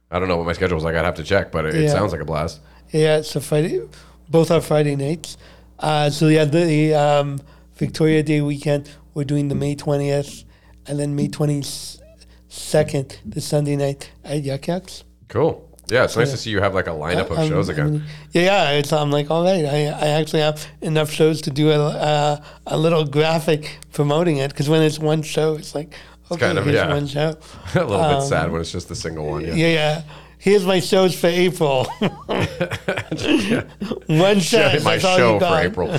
I don't know what my schedule is like. I'd have to check, but it, it
Yeah.
sounds like a blast.
Yeah, so Friday, both are Friday nights. Uh, so yeah, the um, Victoria Day weekend, we're doing the May 20th, and then May 22nd, the Sunday night at Yuk Yuk's.
Cool. Yeah, it's nice to see you have like a lineup of
Um,
shows
I
again.
yeah, yeah, it's, I'm like, all right, I, I actually have enough shows to do a, uh, a little graphic promoting it, because when it's one show, it's like, okay,
kind of-
here's
yeah.
one show.
a little bit
Um,
sad when it's just a single one. Yeah.
Yeah, yeah. Here's my shows for April. one show.
my show for. April.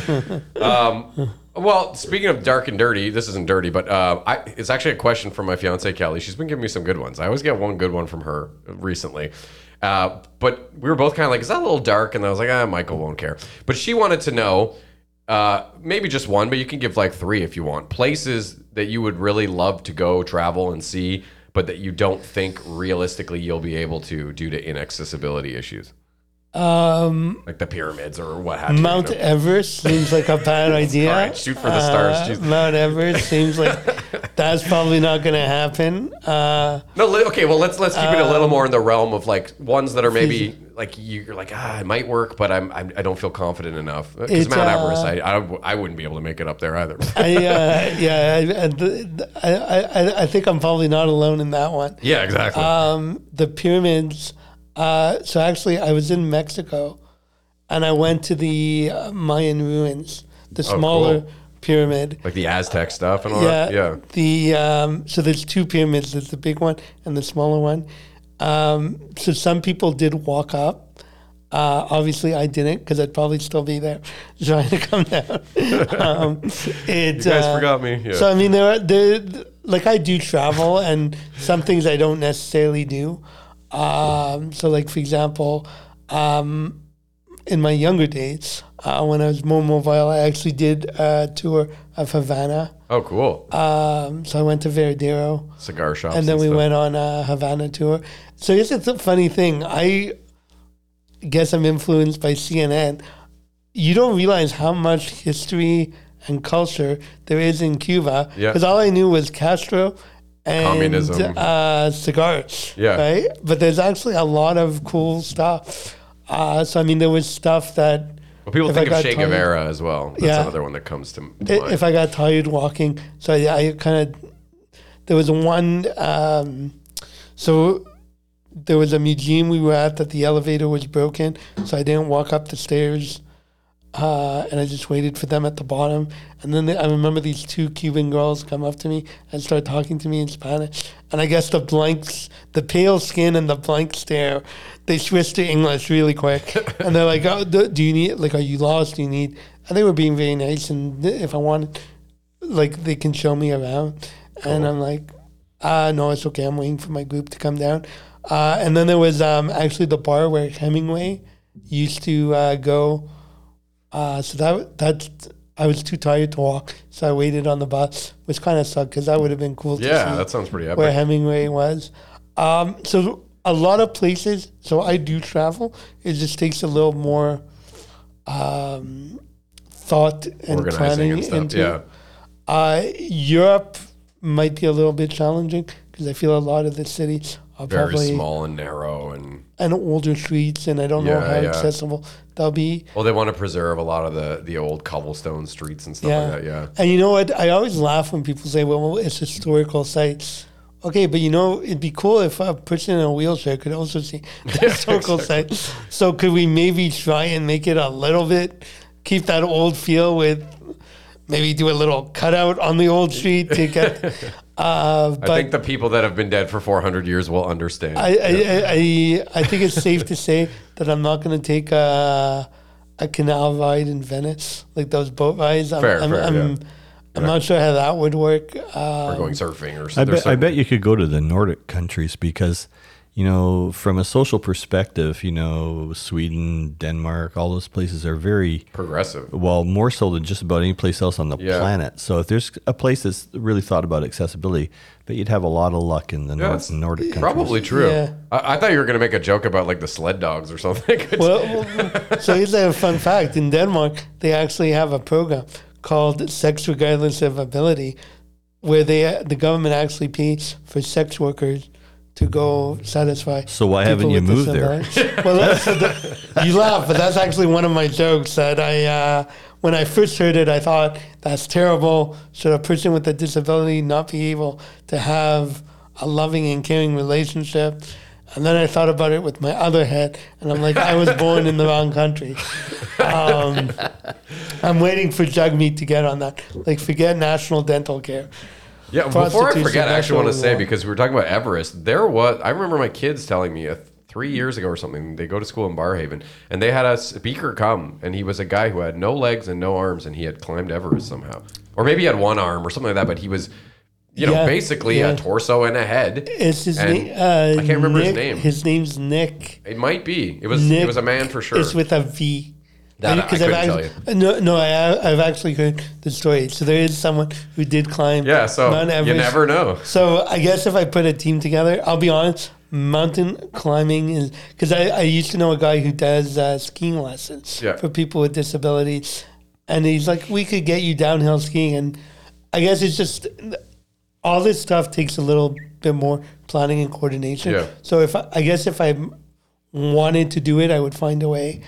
um, well, speaking of dark and dirty, this isn't dirty, but uh, I, it's actually a question from my fiance Kelly. She's been giving me some good ones. I always get one good one from her recently. Uh, but we were both kind of like, "Is that a little dark?" And I was like, "Ah, Michael won't care." But she wanted to know, uh, maybe just one, but you can give like three if you want. Places that you would really love to go travel and see, but that you don't think realistically you'll be able to due to inaccessibility issues,
Um,
like the pyramids or what have you,
Mount
you know?
Everest seems like a bad idea.
All right, shoot for the stars,
Uh. Mount Everest seems like that's probably not going to happen. Uh,
No, okay. Well, let's let's keep it a
Um,
little more in the realm of like ones that are maybe like you're like ah, it might work, but I'm, I'm I don't feel confident enough because Mount
uh,
Everest, I, I I wouldn't be able to make it up there either.
I, uh, yeah, I, I, I, I think I'm probably not alone in that one.
yeah, exactly.
Um, the pyramids. Uh, so actually, I was in Mexico, and I went to the uh, Mayan ruins, the smaller
Oh, cool.
pyramid.
like the Aztec stuff and all
Yeah,
that. Yeah.
The um, so there's two pyramids. There's the big one and the smaller one. Um, so some people did walk up. Uh, obviously, I didn't because I'd probably still be there trying to come down. um, it,
You guys
uh,
forgot me. Yeah.
So I mean, there, are, there, like I do travel, and some things I don't necessarily do. Um, so, like for example, um, in my younger days, uh, when I was more mobile, I actually did a tour of Havana.
oh, cool.
Um, so I went to Varadero,
Cigar shop,
and then we
stuff.
went on a Havana tour. So it's it's a funny thing. I guess I'm influenced by CNN. You don't realize how much history and culture there is in Cuba.
Yeah.
Because all I knew was Castro and
Communism.
Uh, cigars.
Yeah.
Right. But there's actually a lot of cool stuff. Uh, so I mean, there was stuff that
Well, people
if I
think of Che
tired-
Guevara as well. That's
Yeah.
another one that comes to, to
I-
mind.
if I got tired walking. So I, I kind of there was one. Um, so there was a museum we were at that the elevator was broken, so I didn't walk up the stairs, uh, and I just waited for them at the bottom. And then they, I remember these two Cuban girls come up to me and start talking to me in Spanish. And I guess the blanks, the pale skin and the blank stare, they switched to English really quick. and they're like, oh, do do you need, like, are you lost? Do you need, and they were being very nice. And if I wanted, like, they can show me around. And I'm like, uh, no, it's okay. I'm waiting for my group to come down. Uh, and then there was um, actually the bar where Hemingway used to uh, go. Uh, so that that I was too tired to walk, so I waited on the bus, which kind of sucked because that would have been cool. to
yeah,
see
that sounds pretty
where. Hemingway was. Um, so a lot of places. So I do travel. It just takes a little more um, thought and
Organizing
planning
and stuff.
into.
Yeah.
Uh, Europe might be a little bit challenging because I feel a lot of the cities are
Very
probably
small and narrow and
and older streets, and I don't know how
yeah.
accessible they'll be.
well, they want to preserve a lot of the the old cobblestone streets and stuff
Yeah.
like that. Yeah.
And you know what? I always laugh when people say, well, it's historical sites. Okay, but you know, it'd be cool if a person in a wheelchair could also see the historical sites. So could we maybe try and make it a little bit, keep that old feel with maybe do a little cutout on the old street to get. Uh, but
I think the people that have been dead for 400 years will understand.
I, I, I, I, I think it's safe to say that I'm not going to take a, a canal ride in Venice, like those boat rides. I'm,
Fair,
I'm,
fair,
I'm,
yeah.
I'm not sure how that would work. Uh,
or going surfing or
I
something.
bet, I bet you could go to the Nordic countries because, you know, from a social perspective, you know, Sweden, Denmark, all those places are very,
progressive.
well, more so than just about any place else on the
Yeah.
planet. So if there's a place that's really thought about accessibility, but you'd have a lot of luck in the
Yeah,
Nor-
it's
Nordic countries.
Probably true.
Yeah.
I, I thought you were going to make a joke about like the sled dogs or something.
well, well, so here's a fun fact. In Denmark, they actually have a program called Sex Regardless of Ability, where they the government actually pays for sex workers to go satisfy.
So why haven't you
with
moved there?
well, that's, the, you laugh, but that's actually one of my jokes that I, uh, when I first heard it, I thought that's terrible. Should a person with a disability not be able to have a loving and caring relationship? And then I thought about it with my other head, and I'm like, I was born in the wrong country. Um, I'm waiting for Jagmeet to get on that. Like, forget national dental care.
Yeah, before I forget, I actually want to say because we were talking about Everest. There was I remember my kids telling me uh, three years ago or something. They go to school in Barrhaven, and they had a speaker come, and he was a guy who had no legs and no arms, and he had climbed Everest somehow, or maybe he had one arm or something like that. But he was, you know,
Yeah,
basically
yeah.
a torso and a head.
Is his name? Uh,
I can't remember his name.
His name's Nick.
It might be. It was.
Nick
it was a man for sure.
It's with a V.
That I couldn't
I've
tell
act- No, no, I, I've actually heard the story. So there is someone who did climb.
Yeah, so
Mount
you never know.
So I guess if I put a team together, I'll be honest. Mountain climbing is because I, I used to know a guy who does uh, skiing lessons
Yeah.
for people with disabilities, and he's like, we could get you downhill skiing, and I guess it's just all this stuff takes a little bit more planning and coordination.
Yeah.
So if I, I guess if I wanted to do it, I would find a way.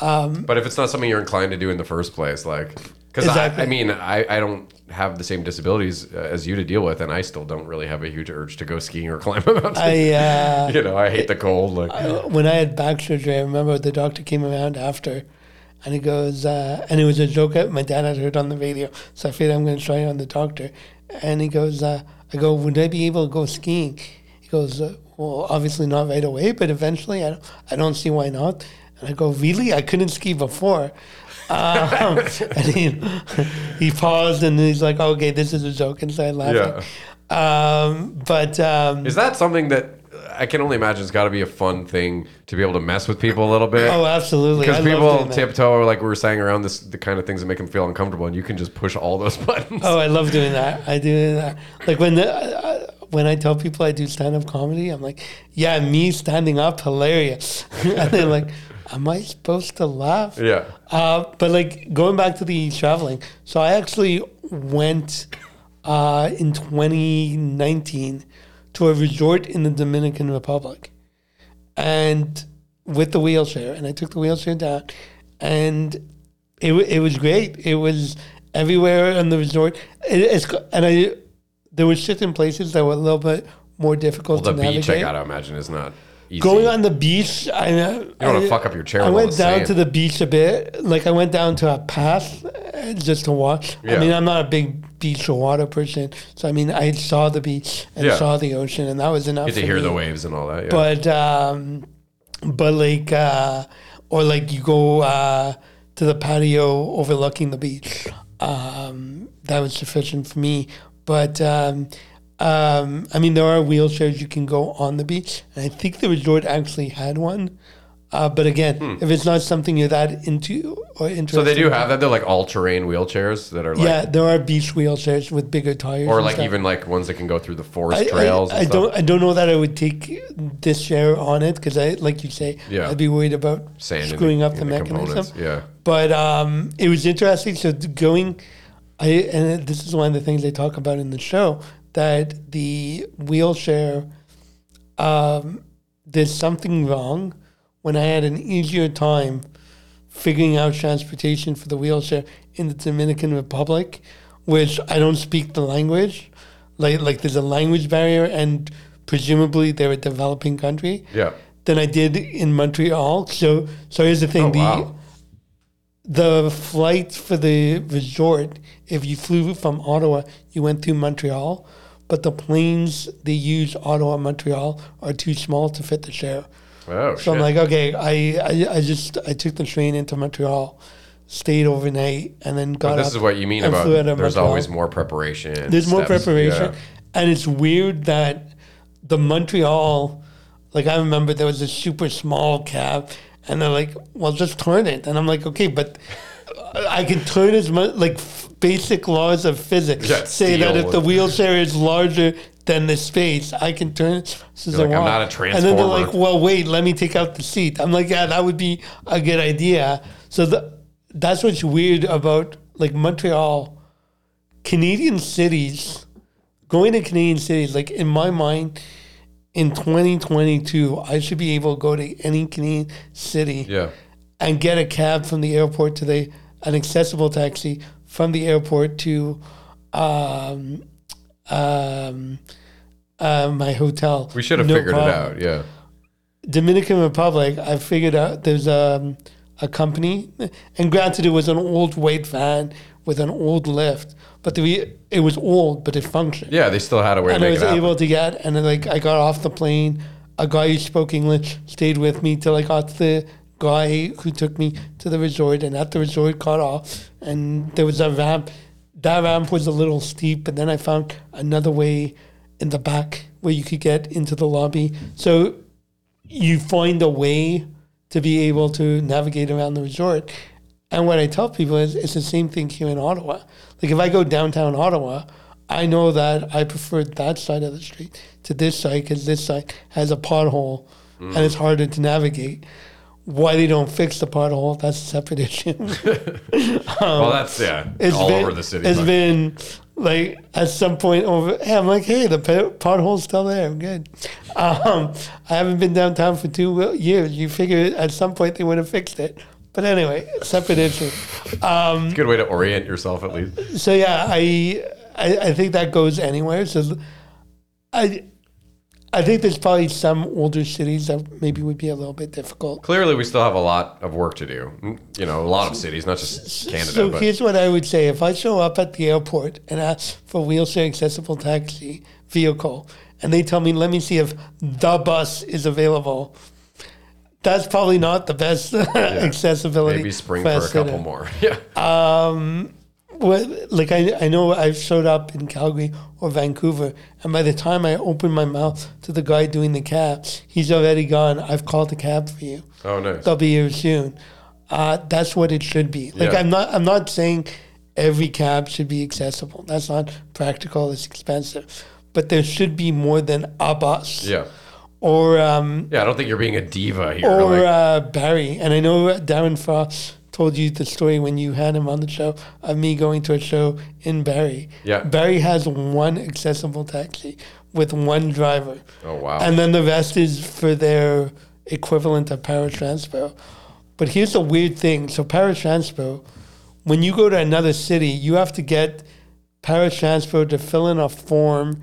But if it's not something you're inclined to do in the first place, like, because
Exactly.
I, I mean, I, I don't have the same disabilities uh, as you to deal with, and I still don't really have a huge urge to go skiing or climb a mountain.
I uh,
you know, I hate the cold. Like,
when I had back surgery, I remember the doctor came around after, and he goes, uh, and it was a joke that my dad had heard on the radio, so I figured I'm going to try it on the doctor, and he goes, uh, I go, would I be able to go skiing? He goes, uh, well, obviously not right away, but eventually, I don't, I don't see why not. And I go, really? I couldn't ski before. Um, and he, he paused and he's like, okay, this is a joke, and started laughing. Um, but um,
is that something that I can only imagine it's got to be a fun thing to be able to mess with people a little bit?
oh, absolutely.
Because people tiptoe, like we were saying, around this the kind of things that make them feel uncomfortable, and you can just push all those buttons.
Oh, I love doing that. I do that. Like when the, uh, when I tell people I do stand up comedy, I'm like, yeah, me standing up, hilarious. and they're like, am I supposed to laugh?
Yeah.
Uh, but like going back to the traveling, so I actually went uh, in 2019 to a resort in the Dominican Republic, and with the wheelchair, and I took the wheelchair down, and it it was great. It was everywhere in the resort. It, it's and I there were certain places that were a little bit more difficult
Well, the
to
beach. I gotta imagine, is not easy.
Going on the beach, I you
don't wanna fuck up your chair
I went down
sand.
to the beach a bit. Like I went down to a path uh, just to watch.
Yeah.
I mean, I'm not a big beach or water person, so I mean, I saw the beach and
Yeah.
saw the ocean, and that was enough.
get to hear
me.
the waves and all that. Yeah.
But um, but like uh, or like you go uh, to the patio overlooking the beach. Um, that was sufficient for me. But um, um, I mean, there are wheelchairs you can go on the beach, and I think the resort actually had one. Uh, but again, if it's not something you're that into or interested,
Hmm. so they do have that. They're like all terrain wheelchairs that are like,
yeah, there are beach wheelchairs with bigger tires,
or like
stuff.
even like ones that can go through the forest
I,
trails.
I, I don't. I don't know that I would take this chair on it because I, like you say,
Yeah.
I'd be worried about
Sand
screwing
the-
up
in
the, mechanism.
Yeah.
But um, it was interesting. So going, I and this is one of the things they talk about in the show that the wheelchair, um, there's something wrong when I had an easier time figuring out transportation for the wheelchair in the Dominican Republic, which I don't speak the language. Like like there's a language barrier, and presumably they're a developing country.
Yeah.
Than I did in Montreal. So so here's the thing:
Oh,
the
wow.
the flight for the resort, if you flew from Ottawa, you went through Montreal, but the planes they use Ottawa and Montreal are too small to fit the share.
Oh
So
shit.
I'm like, okay, I, I I just I took the train into Montreal, stayed overnight, and then got
But this is what you mean about
flew out of
there's
Montreal.
always more preparation.
There's more preparation,
Yeah.
and it's weird that the Montreal, like I remember there was a super small cab, and they're like, "Well, just turn it," and I'm like, "Okay, but I can turn as much like f- basic laws of physics say that if the wheelchair is larger." than the space I can turn it as
You're
I
like, I'm not a
And then they're like, well, wait, let me take out the seat. I'm like, yeah, that would be a good idea. So the, that's what's weird about like Montreal, Canadian cities, going to Canadian cities, like in my mind, in 2022, I should be able to go to any Canadian city
Yeah.
and get a cab from the airport to the an accessible taxi from the airport to um, um, uh, my hotel.
We should have
No
figured
problem.
it out. Yeah.
Dominican Republic, I figured out there's a, a company, and granted, it was an old white van with an old lift, but the, it was old, but it functioned.
Yeah, they still had a way to
and I was able to get, and then like I got off the plane. A guy who spoke English stayed with me till I got to the guy who took me to the resort, and at the resort got off, and there was a ramp. That ramp was a little steep, and then I found another way in the back where you could get into the lobby. So you find a way to be able to navigate around the resort. And what I tell people is it's the same thing here in Ottawa. Like if I go downtown Ottawa, I know that I prefer that side of the street to this side because this side has a pothole and mm. it's harder to navigate. Why they don't fix the pothole, that's a separate issue.
well, that's yeah,
It's
all
been,
over the city.
It's
but-
been like at some point over. Hey, I'm like, hey, the pothole's still there. I'm good. Um, I haven't been downtown for two years. You figure at some point they would have fixed it. But anyway, separate issue. Um,
It's a good way to orient yourself at least.
so yeah, I, I I think that goes anywhere. So I I think there's probably some older cities that maybe would be a little bit difficult.
Clearly, we still have a lot of work to do. You know, a lot of cities, not just Canada.
So
but
here's what I would say: if I show up at the airport and ask for wheelchair accessible taxi vehicle, and they tell me, "Let me see if the bus is available," that's probably not the best accessibility.
maybe spring for a couple more. Yeah.
Um, Well, like I, I know I've showed up in Calgary or Vancouver, and by the time I open my mouth to the guy doing the cab, he's already gone. I've called the cab for you.
oh, nice.
They'll be here soon. Uh, that's what it should be. Like
Yeah.
I'm not I'm not saying every cab should be accessible. That's not practical. It's expensive, but there should be more than a bus.
Yeah.
Or um,
Yeah, I don't think you're being a diva here.
or
like,
uh, Barrie. And I know Darren Frost told you the story when you had him on the show of me going to a show in Barrie.
Yeah.
Barrie has one accessible taxi with one driver.
oh, wow.
And then the rest is for their equivalent of Para Transpo. But here's the weird thing. So Para Transpo, when you go to another city, you have to get Para Transpo to fill in a form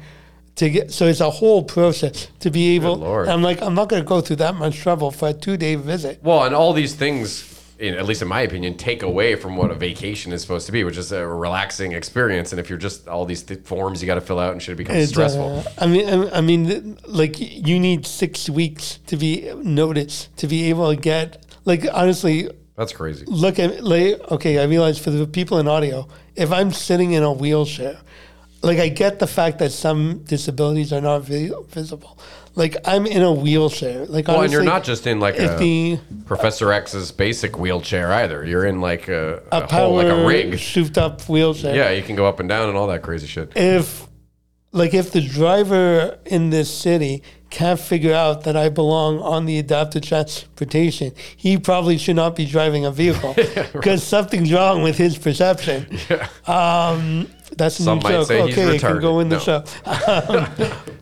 to get so it's a whole process to be able
Lord.
I'm like, I'm not gonna go through that much trouble for a two day visit.
well, and all these things, in, at least in my opinion, take away from what a vacation is supposed to be, which is a relaxing experience. And if you're just all these th- forms you got to fill out and shit, it becomes
It's,
stressful.
uh, I mean, I I mean, like you need six weeks to be noticed to be able to get. Like honestly,
That's crazy.
look at like okay i realize for the people in audio if i'm sitting in a wheelchair like i get the fact that some disabilities are not vi- visible like i'm in a wheelchair like
Well, and you're not just in like a
the
Professor X's basic wheelchair either. You're in like a,
a,
a,
power
whole, like a rig.
souped up wheelchair
Yeah, you can go up and down and all that crazy shit.
if like if the driver in this city can't figure out that I belong on the adapted transportation, he probably should not be driving a vehicle because something's wrong with his perception. Um, that's a
Some
new
might
joke.
say he's
okay, it can go in the
No.
show. Um,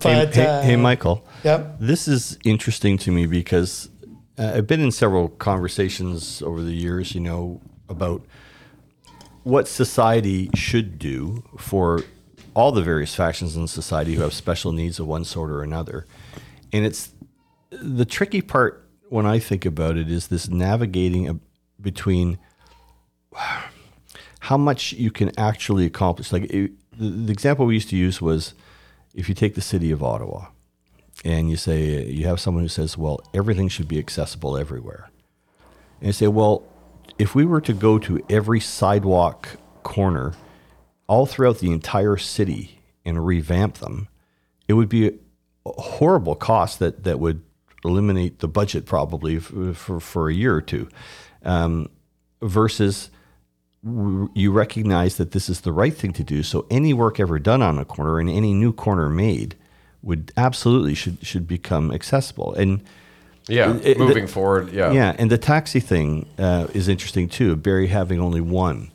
Hey,
but
hey,
uh,
hey, Michael.
Yep.
This is interesting to me because uh, I've been in several conversations over the years, you know, about what society should do for all the various factions in society who have special needs of one sort or another. And it's the tricky part when I think about it is this navigating a, between how much you can actually accomplish. Like it, the example we used to use was if you take the city of Ottawa and you say you have someone who says, "Well, everything should be accessible everywhere," and you say, "Well, if we were to go to every sidewalk corner all throughout the entire city and revamp them, it would be a horrible cost that that would eliminate the budget probably for for, for a year or two, um, versus." You recognize that this is the right thing to do. So any work ever done on a corner and any new corner made would absolutely should should become accessible. And
Yeah,
It-
moving
the-
forward. Yeah.
yeah, and the taxi thing uh, is interesting too. Barrie having only one.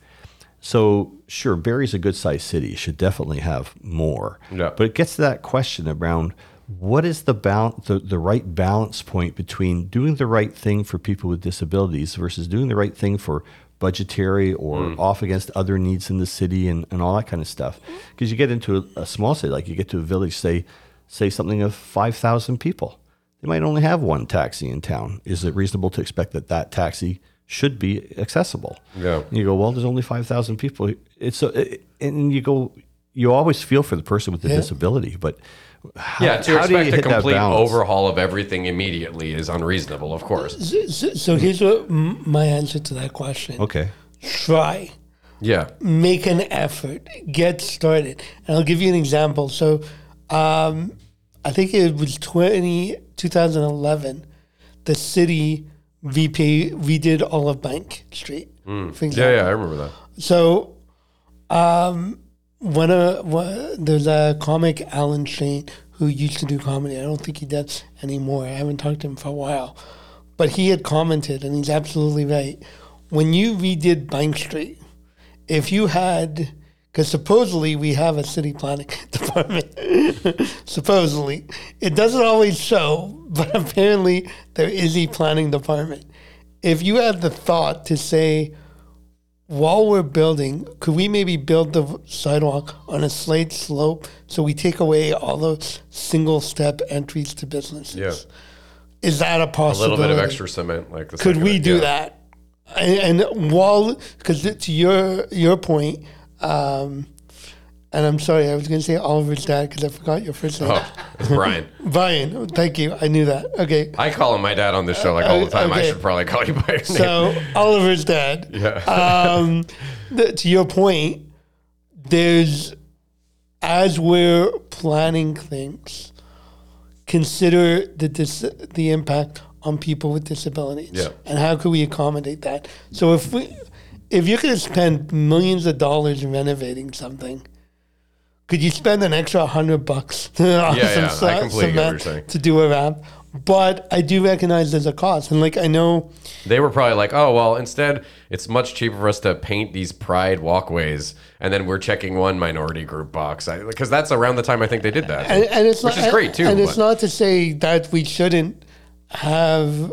So sure, Barrie's a good sized city. Should definitely have more.
Yeah.
But it gets to that question around what is the balance, the, the right balance point between doing the right thing for people with disabilities versus doing the right thing for budgetary or off against other needs in the city and, and all that kind of stuff. Because you get into a, a small city, like you get to a village, say, say something of 5,000 people. They might only have one taxi in town. Is it reasonable to expect that that taxi should be accessible?
Yeah.
And you go, well, there's only 5,000 people. It's a, it, and you go, you always feel for the person with the
Yeah.
disability, but how,
Yeah, to
how do you
expect a
hit
complete overhaul of everything immediately is unreasonable, of course.
so, so- so here's what my answer to that question.
Okay.
Try.
Yeah.
make an effort, get started. And I'll give you an example. So, um, I think it was 20, 2011, the city VP redid all of Bank Street. For
Yeah, yeah, I remember that.
So, um, one of one, there's a comic Alan Shane who used to do comedy. I don't think he does anymore. I haven't talked to him for a while, but he had commented, and he's absolutely right. When you redid Bank Street, if you had, because supposedly we have a city planning department, supposedly it doesn't always show, but apparently there is a planning department. If you had the thought to say, while we're building, could we maybe build the sidewalk on a slate slope so we take away all those single step entries to businesses?
Yeah.
Is that a possibility?
A little bit of extra cement, like the
Could we do
yeah.
that? And, and while, because to your your point, um, and I'm sorry, I was going to say Oliver's dad because I forgot your first name.
Oh, it's Brian.
Brian, thank you. I knew that. Okay.
I call him my dad on this show like all the time. I should probably call you by your name.
So Oliver's dad.
Yeah.
Um, th- to your point, there's as we're planning things, consider the dis- the impact on people with disabilities.
Yeah.
And how could we accommodate that? So if we if you're going to spend millions of dollars renovating something, could you spend an extra hundred bucks on
Yeah,
some
yeah, I
ce-
completely get what you're
cement to do a ramp? But I do recognize there's a cost, and like I know
They were probably like, oh, well, instead, it's much cheaper for us to paint these pride walkways, and then we're checking one minority group box. Because that's around the time I think they did that.
and, and it's
Which
not,
is great, too,
And it's not to say that we shouldn't have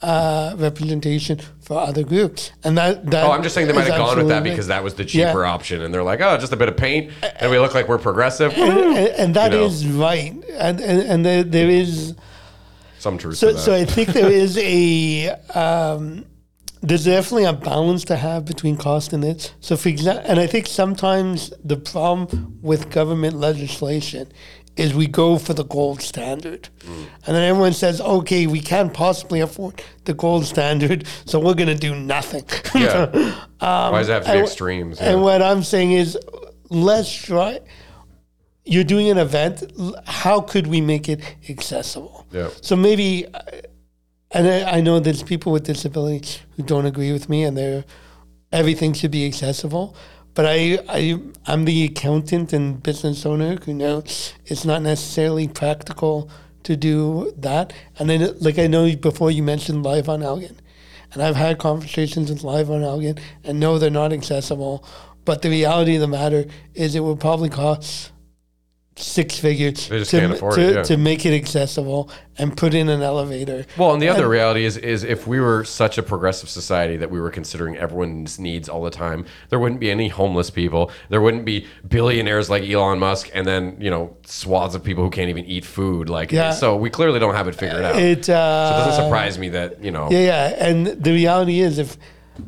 uh, representation for other groups, and that that
Oh, I'm just saying they might have gone with that because that was the
Yeah.
cheaper option, and they're like, oh, just a bit of paint, and we look like we're progressive.
and, and, and that
You know.
is right, and and, and there, there is
Some truth
so
to that.
so I think there is a um, there's definitely a balance to have between cost and this. So for example, and I think sometimes the problem with government legislation is we go for the gold standard,
Mm.
and then everyone says, okay, we can't possibly afford the gold standard, so we're going to do nothing.
yeah. Why does that have to be
and-
extremes?
And
Yeah.
what I'm saying is, let's try. You're doing an event. How could we make it accessible?
Yeah.
So maybe, uh, and I, I know there's people with disabilities who don't agree with me, and they're everything should be accessible. But I, I, I'm the accountant and business owner who knows it's not necessarily practical to do that. And then, like I know before you mentioned live on Elgin, and I've had conversations with live on Elgin, and no, they're not accessible. But the reality of the matter is, it would probably cost six figures
They just
to,
can't afford
to,
it, yeah.
to make it accessible and put in an elevator.
Well, and the other
And-
reality is, is if we were such a progressive society that we were considering everyone's needs all the time, there wouldn't be any homeless people. There wouldn't be billionaires like Elon Musk, and then you know swaths of people who can't even eat food. Like,
Yeah.
so we clearly don't have it figured out.
It, uh,
so it doesn't surprise me that you know.
Yeah, yeah. And the reality is, if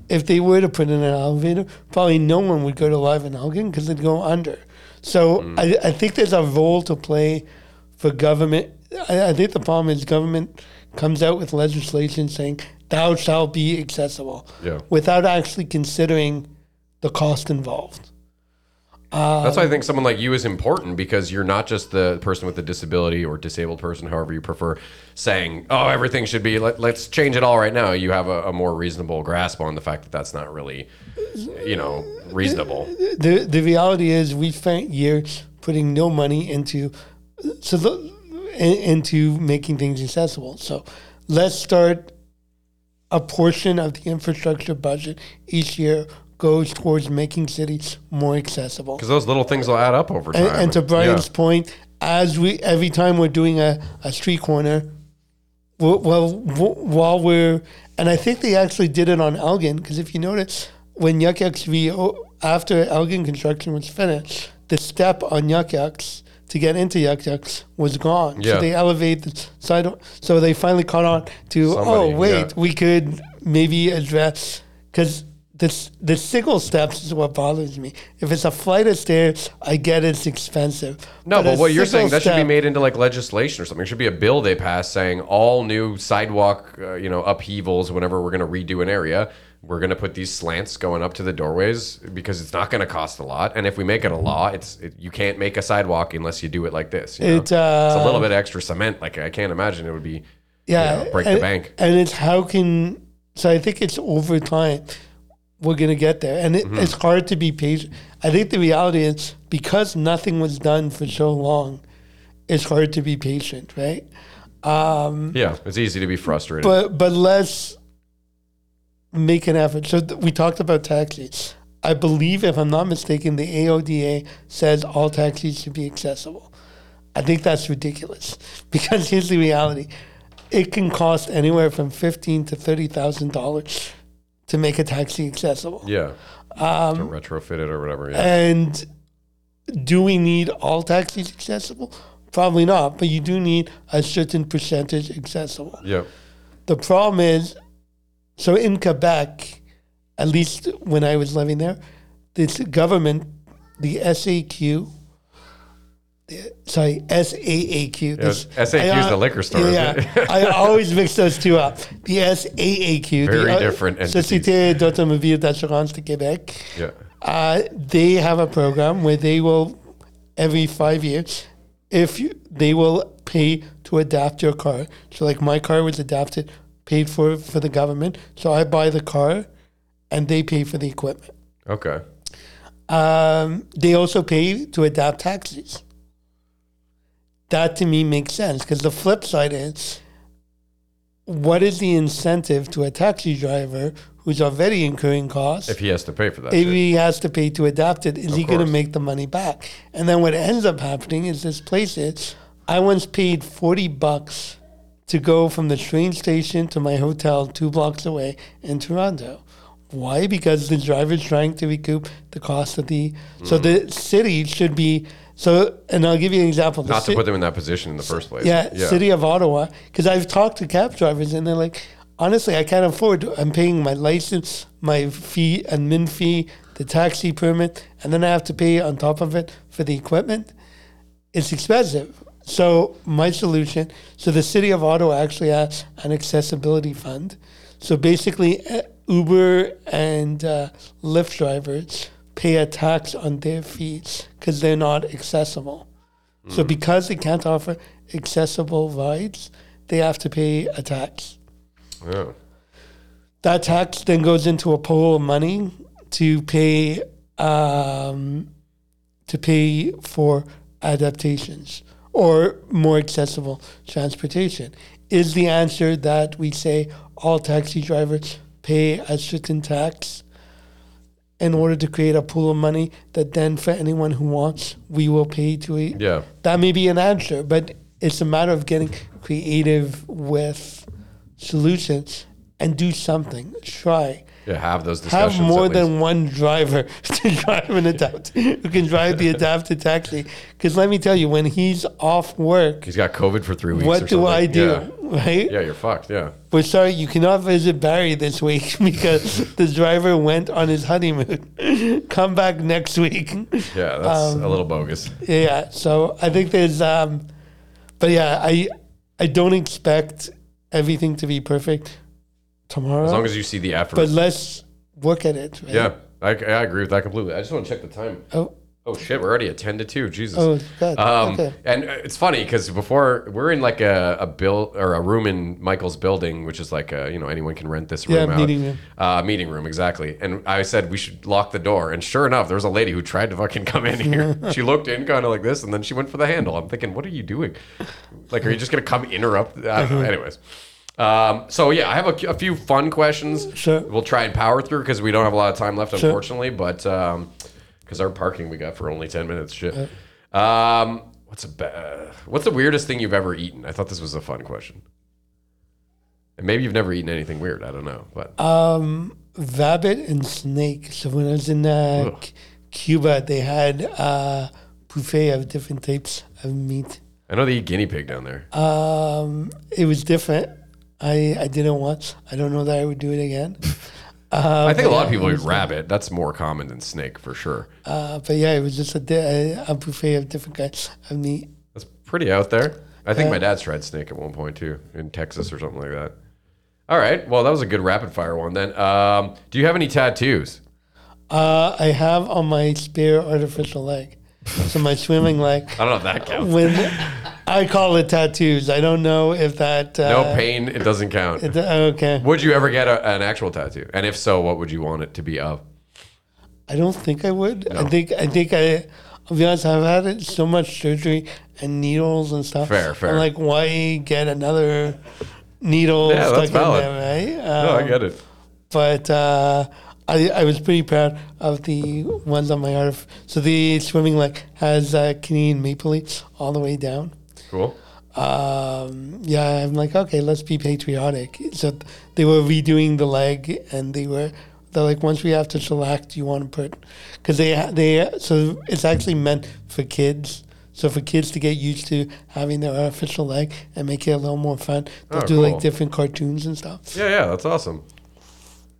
if they were to put in an elevator, probably no one would go to Live on Elgin because they'd go under. So
Mm.
I, I think there's a role to play for government. I, I think the problem is government comes out with legislation saying thou shalt be accessible
Yeah.
without actually considering the cost involved.
That's why I think oh. someone like you is important because you're not just the person with a disability or disabled person, however you prefer, saying, "Oh, everything should be. Let, let's change it all right now." You have a, a more reasonable grasp on the fact that that's not really, you know, reasonable.
the the reality is we spent years putting no money into so the, into making things accessible. So let's start a portion of the infrastructure budget each year goes towards making cities more accessible.
Because those little things will add up over time.
And, and to Brian's
Yeah.
point, as we every time we're doing a, a street corner, well, well, while we're and I think they actually did it on Elgin because if you notice, when Yuk Yuk's re oh, after Elgin construction was finished, the step on Yuk Yuk's to get into Yuk Yuk's was gone.
Yeah.
So they elevate the side. So they finally caught on to
Somebody,
oh wait,
yeah.
we could maybe address because this the single steps is what bothers me. If it's a flight of stairs, I get it's expensive.
No, but
a
what you're saying that should be made into like legislation or something. It should be a bill they pass saying all new sidewalk, uh, you know, upheavals. Whenever we're going to redo an area, we're going to put these slants going up to the doorways because it's not going to cost a lot. And if we make it a law, it's it, you can't make a sidewalk unless you do it like this. you know?
It, uh,
it's a little bit extra cement. Like I can't imagine it would be.
yeah,
know, break
and,
the bank.
And it's how can so I think it's over time. We're gonna get there, and it,
Mm-hmm.
it's hard to be patient. I think the reality is because nothing was done for so long, it's hard to be patient, right?
Yeah, it's easy to be frustrated.
But but let's make an effort. So th- we talked about taxis. I believe, if I'm not mistaken, the AODA says all taxis should be accessible. I think that's ridiculous because here's the reality: it can cost anywhere from fifteen to thirty thousand dollars to make a taxi accessible.
yeah.
Um,
to retrofit it or whatever. Yeah.
And do we need all taxis accessible? Probably not, but you do need a certain percentage accessible.
yeah.
The problem is, so in Quebec, at least when I was living there, this government, the SAQ, sorry, SAAQ. this-
SAQ is
uh,
the liquor store, isn't
Yeah,
it?
I always mix those two up. The SAAQ,
Very
the,
different.
Société d'Automobile d'Assurance de Québec.
Yeah.
Uh, they have a program where they will every five years, if you, they will pay to adapt your car. So like my car was adapted, paid for for the government. So I buy the car, and they pay for the equipment.
Okay.
Um, they also pay to adapt taxis. That to me makes sense because the flip side is what is the incentive to a taxi driver who's already incurring costs?
If he has to pay for that.
if
shit.
he has to pay to adapt it, is he going to make the money back? And then what ends up happening is this place is I once paid 40 bucks to go from the train station to my hotel two blocks away in Toronto. Why? Because the driver's trying to recoup the cost of the. So
Mm.
the city should be. So, and I'll give you an example. The
Not to
ci-
put them in that position in the first place.
yeah, city of Ottawa. Because I've talked to cab drivers and they're like, honestly, I can't afford. I'm paying my license, my fee, admin fee, the taxi permit, and then I have to pay on top of it for the equipment. It's expensive. So my solution. So the city of Ottawa actually has an accessibility fund. So basically, uh, Uber and uh, Lyft drivers pay a tax on their fees because they're not accessible. So because they can't offer accessible rides, they have to pay a tax.
Yeah.
That tax then goes into a pool of money to pay um, to pay for adaptations or more accessible transportation. Is the answer that we say all taxi drivers pay a certain tax in order to create a pool of money that then for anyone who wants we will pay to it?
Yeah.
that may be an answer, but it's a matter of getting creative with solutions and do something. Try.
Yeah. Have those discussions.
Have more than one driver to drive an adapt who can drive the adapted taxi. Because let me tell you, when he's off work,
He's got COVID for three weeks.
what do
something.
I do?
Yeah.
Right?
Yeah, you're fucked. Yeah.
But sorry, you cannot visit Barrie this week because the driver went on his honeymoon. Come back next week.
Yeah, that's
Um,
a little bogus.
Yeah, so I think there's, um, but yeah, I I don't expect everything to be perfect tomorrow.
As long as you see the effort.
but let's work at it. Right?
yeah, I, I agree with that completely. I just want to check the time.
Oh,
Oh shit, we're already at ten to two. Jesus.
oh, good.
Um,
okay.
And uh, it's funny because before we're in like a, a bill or a room in Michael's building, which is like a, you know anyone can rent this
Yeah,
room out.
meeting room.
Uh, meeting room, exactly. And I said we should lock the door. And sure enough, there was a lady who tried to fucking come in here. she looked in kind of like this, and then she went for the handle. I'm thinking, what are you doing? Like, are you just gonna come interrupt? I don't know. Anyways. Um, so yeah, I have a, a few fun questions.
Sure.
We'll try and power through because we don't have a lot of time left,
Sure.
unfortunately. But um, because our parking we got for only ten minutes, shit. Um, what's a ba- what's the weirdest thing you've ever eaten? I thought this was a fun question. And maybe you've never eaten anything weird. I don't know, but
Um, rabbit and snake. So when I was in uh,
Ugh.
C- Cuba, they had a buffet of different types of meat.
I know they eat guinea pig down there.
Um, it was different. I I didn't want. I don't know that I would do it again. Uh,
I think a lot of people eat rabbit. That's more common than snake for sure.
Uh, but yeah, it was just a, di- a, a buffet of different kinds of meat.
That's pretty out there. I think my dad's tried snake at one point too, in Texas or something like that. All right. Well, that was a good rapid fire one then. Um, do you have any tattoos?
Uh, I have on my spare artificial leg, so my swimming leg.
I don't know if that counts.
When I call it tattoos. I don't know if that. Uh,
No pain, it doesn't count.
it- okay.
Would you ever get a, an actual tattoo? And if so, what would you want it to be of?
I don't think I would. I think I think I. I'll be honest. I've had it so much surgery and needles and stuff.
Fair, fair.
I'm like, why get another needle
Yeah,
stuck
that's
in there, right?
No, I
Um,
get it.
but uh, I, I was pretty proud of the ones on my arf. So the swimming leg has uh, Canadian maple leaves all the way down.
Cool.
Um, yeah, I'm like, okay, let's be patriotic. So they were redoing the leg, and they were they're like, once we have to select, you want to put because they they so it's actually meant for kids. So for kids to get used to having their artificial leg and make it a little more fun, they'll
Oh,
do
cool.
like different cartoons and stuff.
Yeah, yeah, that's awesome.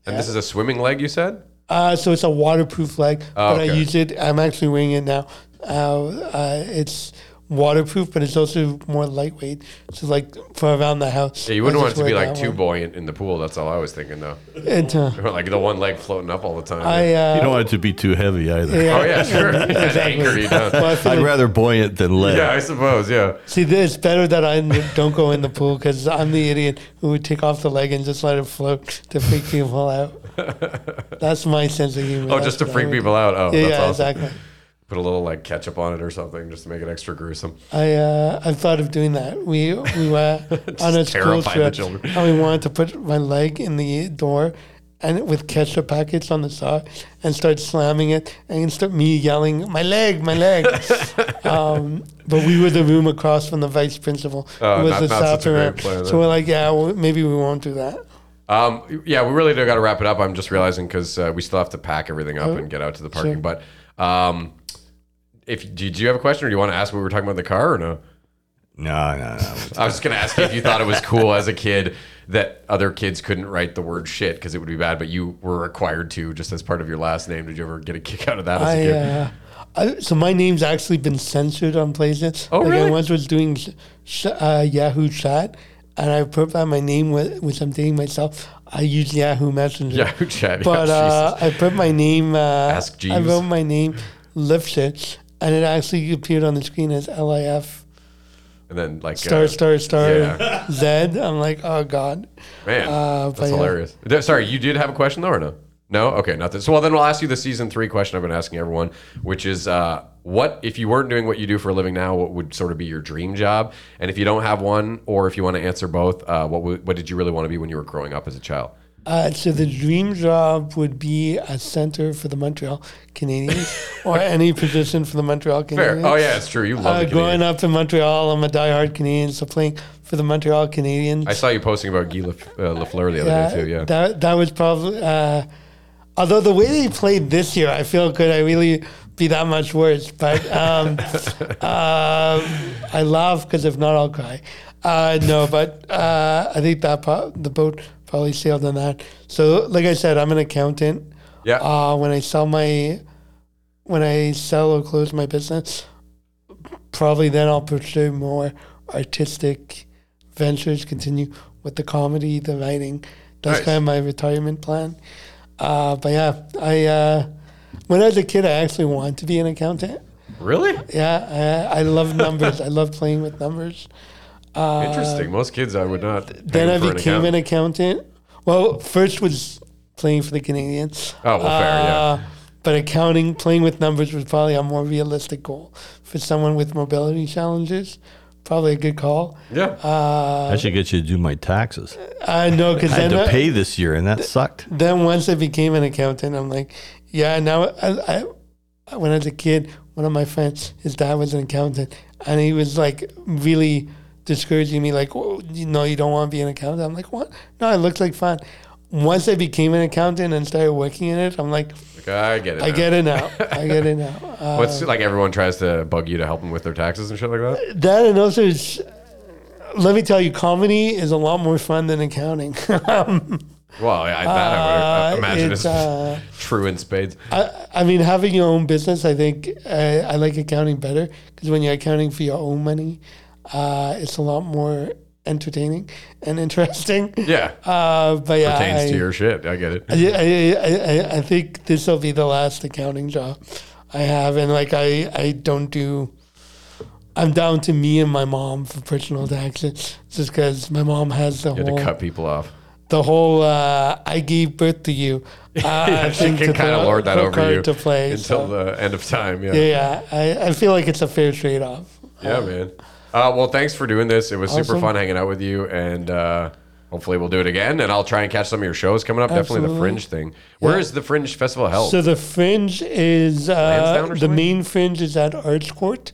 And this is a swimming leg, you said?
Uh, so it's a waterproof leg,
Oh,
but I use it. I'm actually wearing it now. Uh, uh, it's waterproof, but it's also more lightweight. So like for around the house.
Yeah, you wouldn't want it to be like too
one.
buoyant in the pool. That's all I was thinking, though.
And, uh,
Or like the one leg floating up all the time.
I uh,
You don't want it to be too heavy either.
yeah,
oh, yeah, sure. Anchor you down.
Well, I feel
I'd
like-
rather buoyant than lead.
Yeah, I suppose, yeah.
see, it's better that I don't go in the pool because I'm the idiot who would take off the leg and just let it float to freak people out. That's my sense of humor.
Oh,
That's
just to freak people out. Oh.
Yeah,
that's
yeah,
awesome.
exactly.
Put a little like ketchup on it or something just to make it extra gruesome.
I uh, I thought of doing that. We we were on a school trip, and we wanted to put my leg in the door, and with ketchup packets on the side, and start slamming it, and start me yelling, "My leg, my leg!" um, but we were the room across from the vice principal,
Oh,
was
not-
the
not such a great
chaperone. So
then.
we're like, "Yeah, well, maybe we won't do that."
Um, yeah, we really do got to wrap it up. I'm just realizing because uh, we still have to pack everything up and get out to the parking.
sure.
But um, if did you have a question or do you want to ask what we were talking about in the car or no?
No, no, no.
I was just gonna ask you if you thought it was cool as a kid that other kids couldn't write the word shit because it would be bad, but you were required to just as part of your last name. Did you ever get a kick out of that as a
I,
kid?
uh, I, so my name's actually been censored on places.
Oh,
like I once was doing sh- uh, Yahoo chat, and I put by my name with, which I'm dating myself. I use Yahoo Messenger.
Yahoo chat.
But
yeah,
uh, I put my name. Uh,
Ask
I wrote my name, Lifshitz, and it actually appeared on the screen as L I F
and then like
star
uh,
star star
yeah.
Z. I'm like, oh god.
Man,
Uh,
that's
yeah.
hilarious. Sorry, you did have a question though, or no? No. Okay, nothing. So well, then we'll ask you the season three question I've been asking everyone, which is, uh, what if you weren't doing what you do for a living now? What would sort of be your dream job? And if you don't have one, or if you want to answer both, uh, what would, what did you really want to be when you were growing up as a child?
Uh, so the dream job would be a center for the Montreal Canadiens, or any position for the Montreal
Fair.
Canadiens.
Oh yeah, it's true. You love
Uh, growing up in Montreal, I'm a diehard Canadian, so playing for the Montreal Canadiens.
I saw you posting about Guy Laf- uh, Lafleur the other
yeah,
day too. Yeah.
that that was probably. Uh, although the way they played this year, I feel could I really be that much worse? But um, uh, I laugh because if not, I'll cry. Uh, no, but uh, I think that the boat probably sailed on that. So, like I said, I'm an accountant.
yeah.
Uh, when I sell my, when I sell or close my business, probably then I'll pursue more artistic ventures. Continue with the comedy, the writing. That's
Nice.
kind of my retirement plan. Uh, but yeah, I uh, when I was a kid, I actually wanted to be an accountant.
really?
Yeah, I, I love numbers. I love playing with numbers. Uh,
Interesting. Most kids I would not.
Then I
for an
became an accountant. Well, first was playing for the Canadiens.
Oh, well, fair, yeah.
Uh, But accounting, playing with numbers was probably a more realistic goal for someone with mobility challenges. Probably a good call.
Yeah.
Uh,
I should get you to do my taxes.
I know because
I had to
I-
pay this year, and that sucked.
then once I became an accountant, I'm like, yeah. Now I, I, when I was a kid, one of my friends, his dad was an accountant, and he was like really discouraging me, like, oh, you know, you don't want to be an accountant. I'm like, what? No, it looks like fun. Once I became an accountant and started working in it, I'm like,
Like, I get it.
I
now.
get it now. I get it now. Uh,
What's like everyone tries to bug you to help them with their taxes and shit like that?
that and also is, let me tell you, comedy is a lot more fun than accounting.
Well, I, that I would
Uh,
imagine
it's,
is
uh,
true in spades.
I, I mean, having your own business, I think uh, I like accounting better because when you're accounting for your own money, uh, it's a lot more entertaining and interesting.
Yeah.
Uh, but yeah,
Pertains
I,
to your shit. I get it.
I, I, I, I think this will be the last accounting job I have, and like I, I don't do I'm down to me and my mom for personal taxes, just because my mom has the
You had
whole
to cut people off.
the whole uh, I gave birth to you. Uh,
Yeah, she can
to
kind of lord that over you
to play.
until
so.
the end of time. Yeah,
yeah, yeah. I, I feel like it's a fair trade off.
Yeah, man. Uh, well, thanks for doing this. It was super fun hanging out with you, and uh, hopefully we'll do it again. And I'll try and catch some of your shows coming up. Definitely the Fringe thing. Where
Yeah.
is the Fringe Festival held?
So the fringe is uh, the main fringe is at Arts Court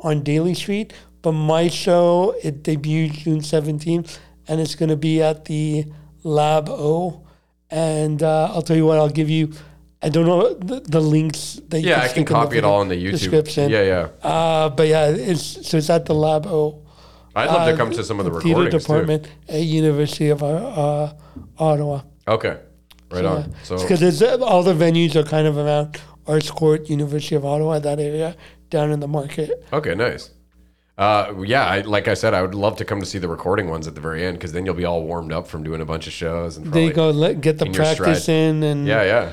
on Daly Street, but my show it debuts June seventeenth, and it's going to be at the Lab O. And uh, I'll tell you what, I'll give you. I don't know the, the links that you
yeah,
can
I can copy it all in the YouTube
description.
Yeah, yeah.
Uh, but yeah, it's so it's at the Lab O.
I'd love to
uh,
come to some of the
theater
recordings
department at University of uh, uh, Ottawa.
Okay, right on. So
because uh, all the venues are kind of around Arts Court, University of Ottawa, that area down in the market.
okay, nice. Uh, yeah, I, like I said, I would love to come to see the recording ones at the very end because then you'll be all warmed up from doing a bunch of shows and
There you go, let, get the practice in, and
Yeah, yeah.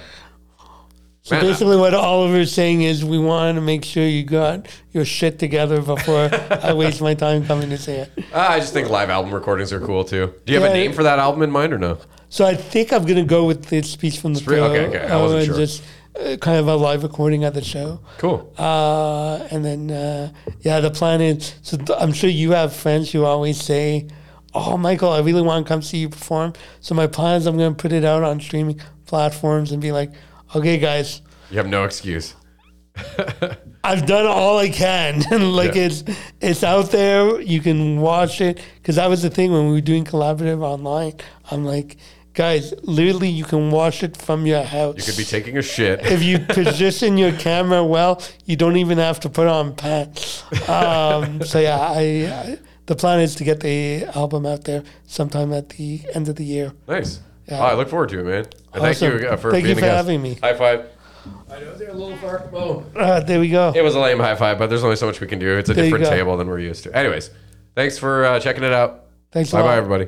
So basically what Oliver's saying is we want to make sure you got your shit together before I waste my time coming to see it.
Ah, I just think live album recordings are cool too. Do you have a name for that album in mind or no?
So I think I'm gonna go with this piece from the pro,
okay, okay, I wasn't
and
sure.
just uh, kind of a live recording at the show.
Cool.
Uh, and then, uh, yeah, the plan is. So th- I'm sure you have friends who always say, "Oh, Michael, I really want to come see you perform." So my plan is I'm going to put it out on streaming platforms and be like, "Okay, guys,
You have no excuse.
I've done all I can, like
Yeah.
it's it's out there. You can watch it because that was the thing when we were doing collaborative online. I'm like, guys, literally, you can watch it from your house.
You could be taking a shit.
if you position your camera well, you don't even have to put on pants. Um, so yeah, I, I the plan is to get the album out there sometime at the end of the year.
Nice.
Yeah.
Oh, I look forward to it, man. And Thank
Awesome.
you uh, for
Thank
being
you
a
for
guest.
having me.
High five.
I know they're a little far Oh.
Uh, there we go.
It was a lame high five, but there's only so much we can do. It's a
There you
different
go.
table than we're used to. Anyways, thanks for uh, checking it out.
Thanks a
Bye bye, everybody.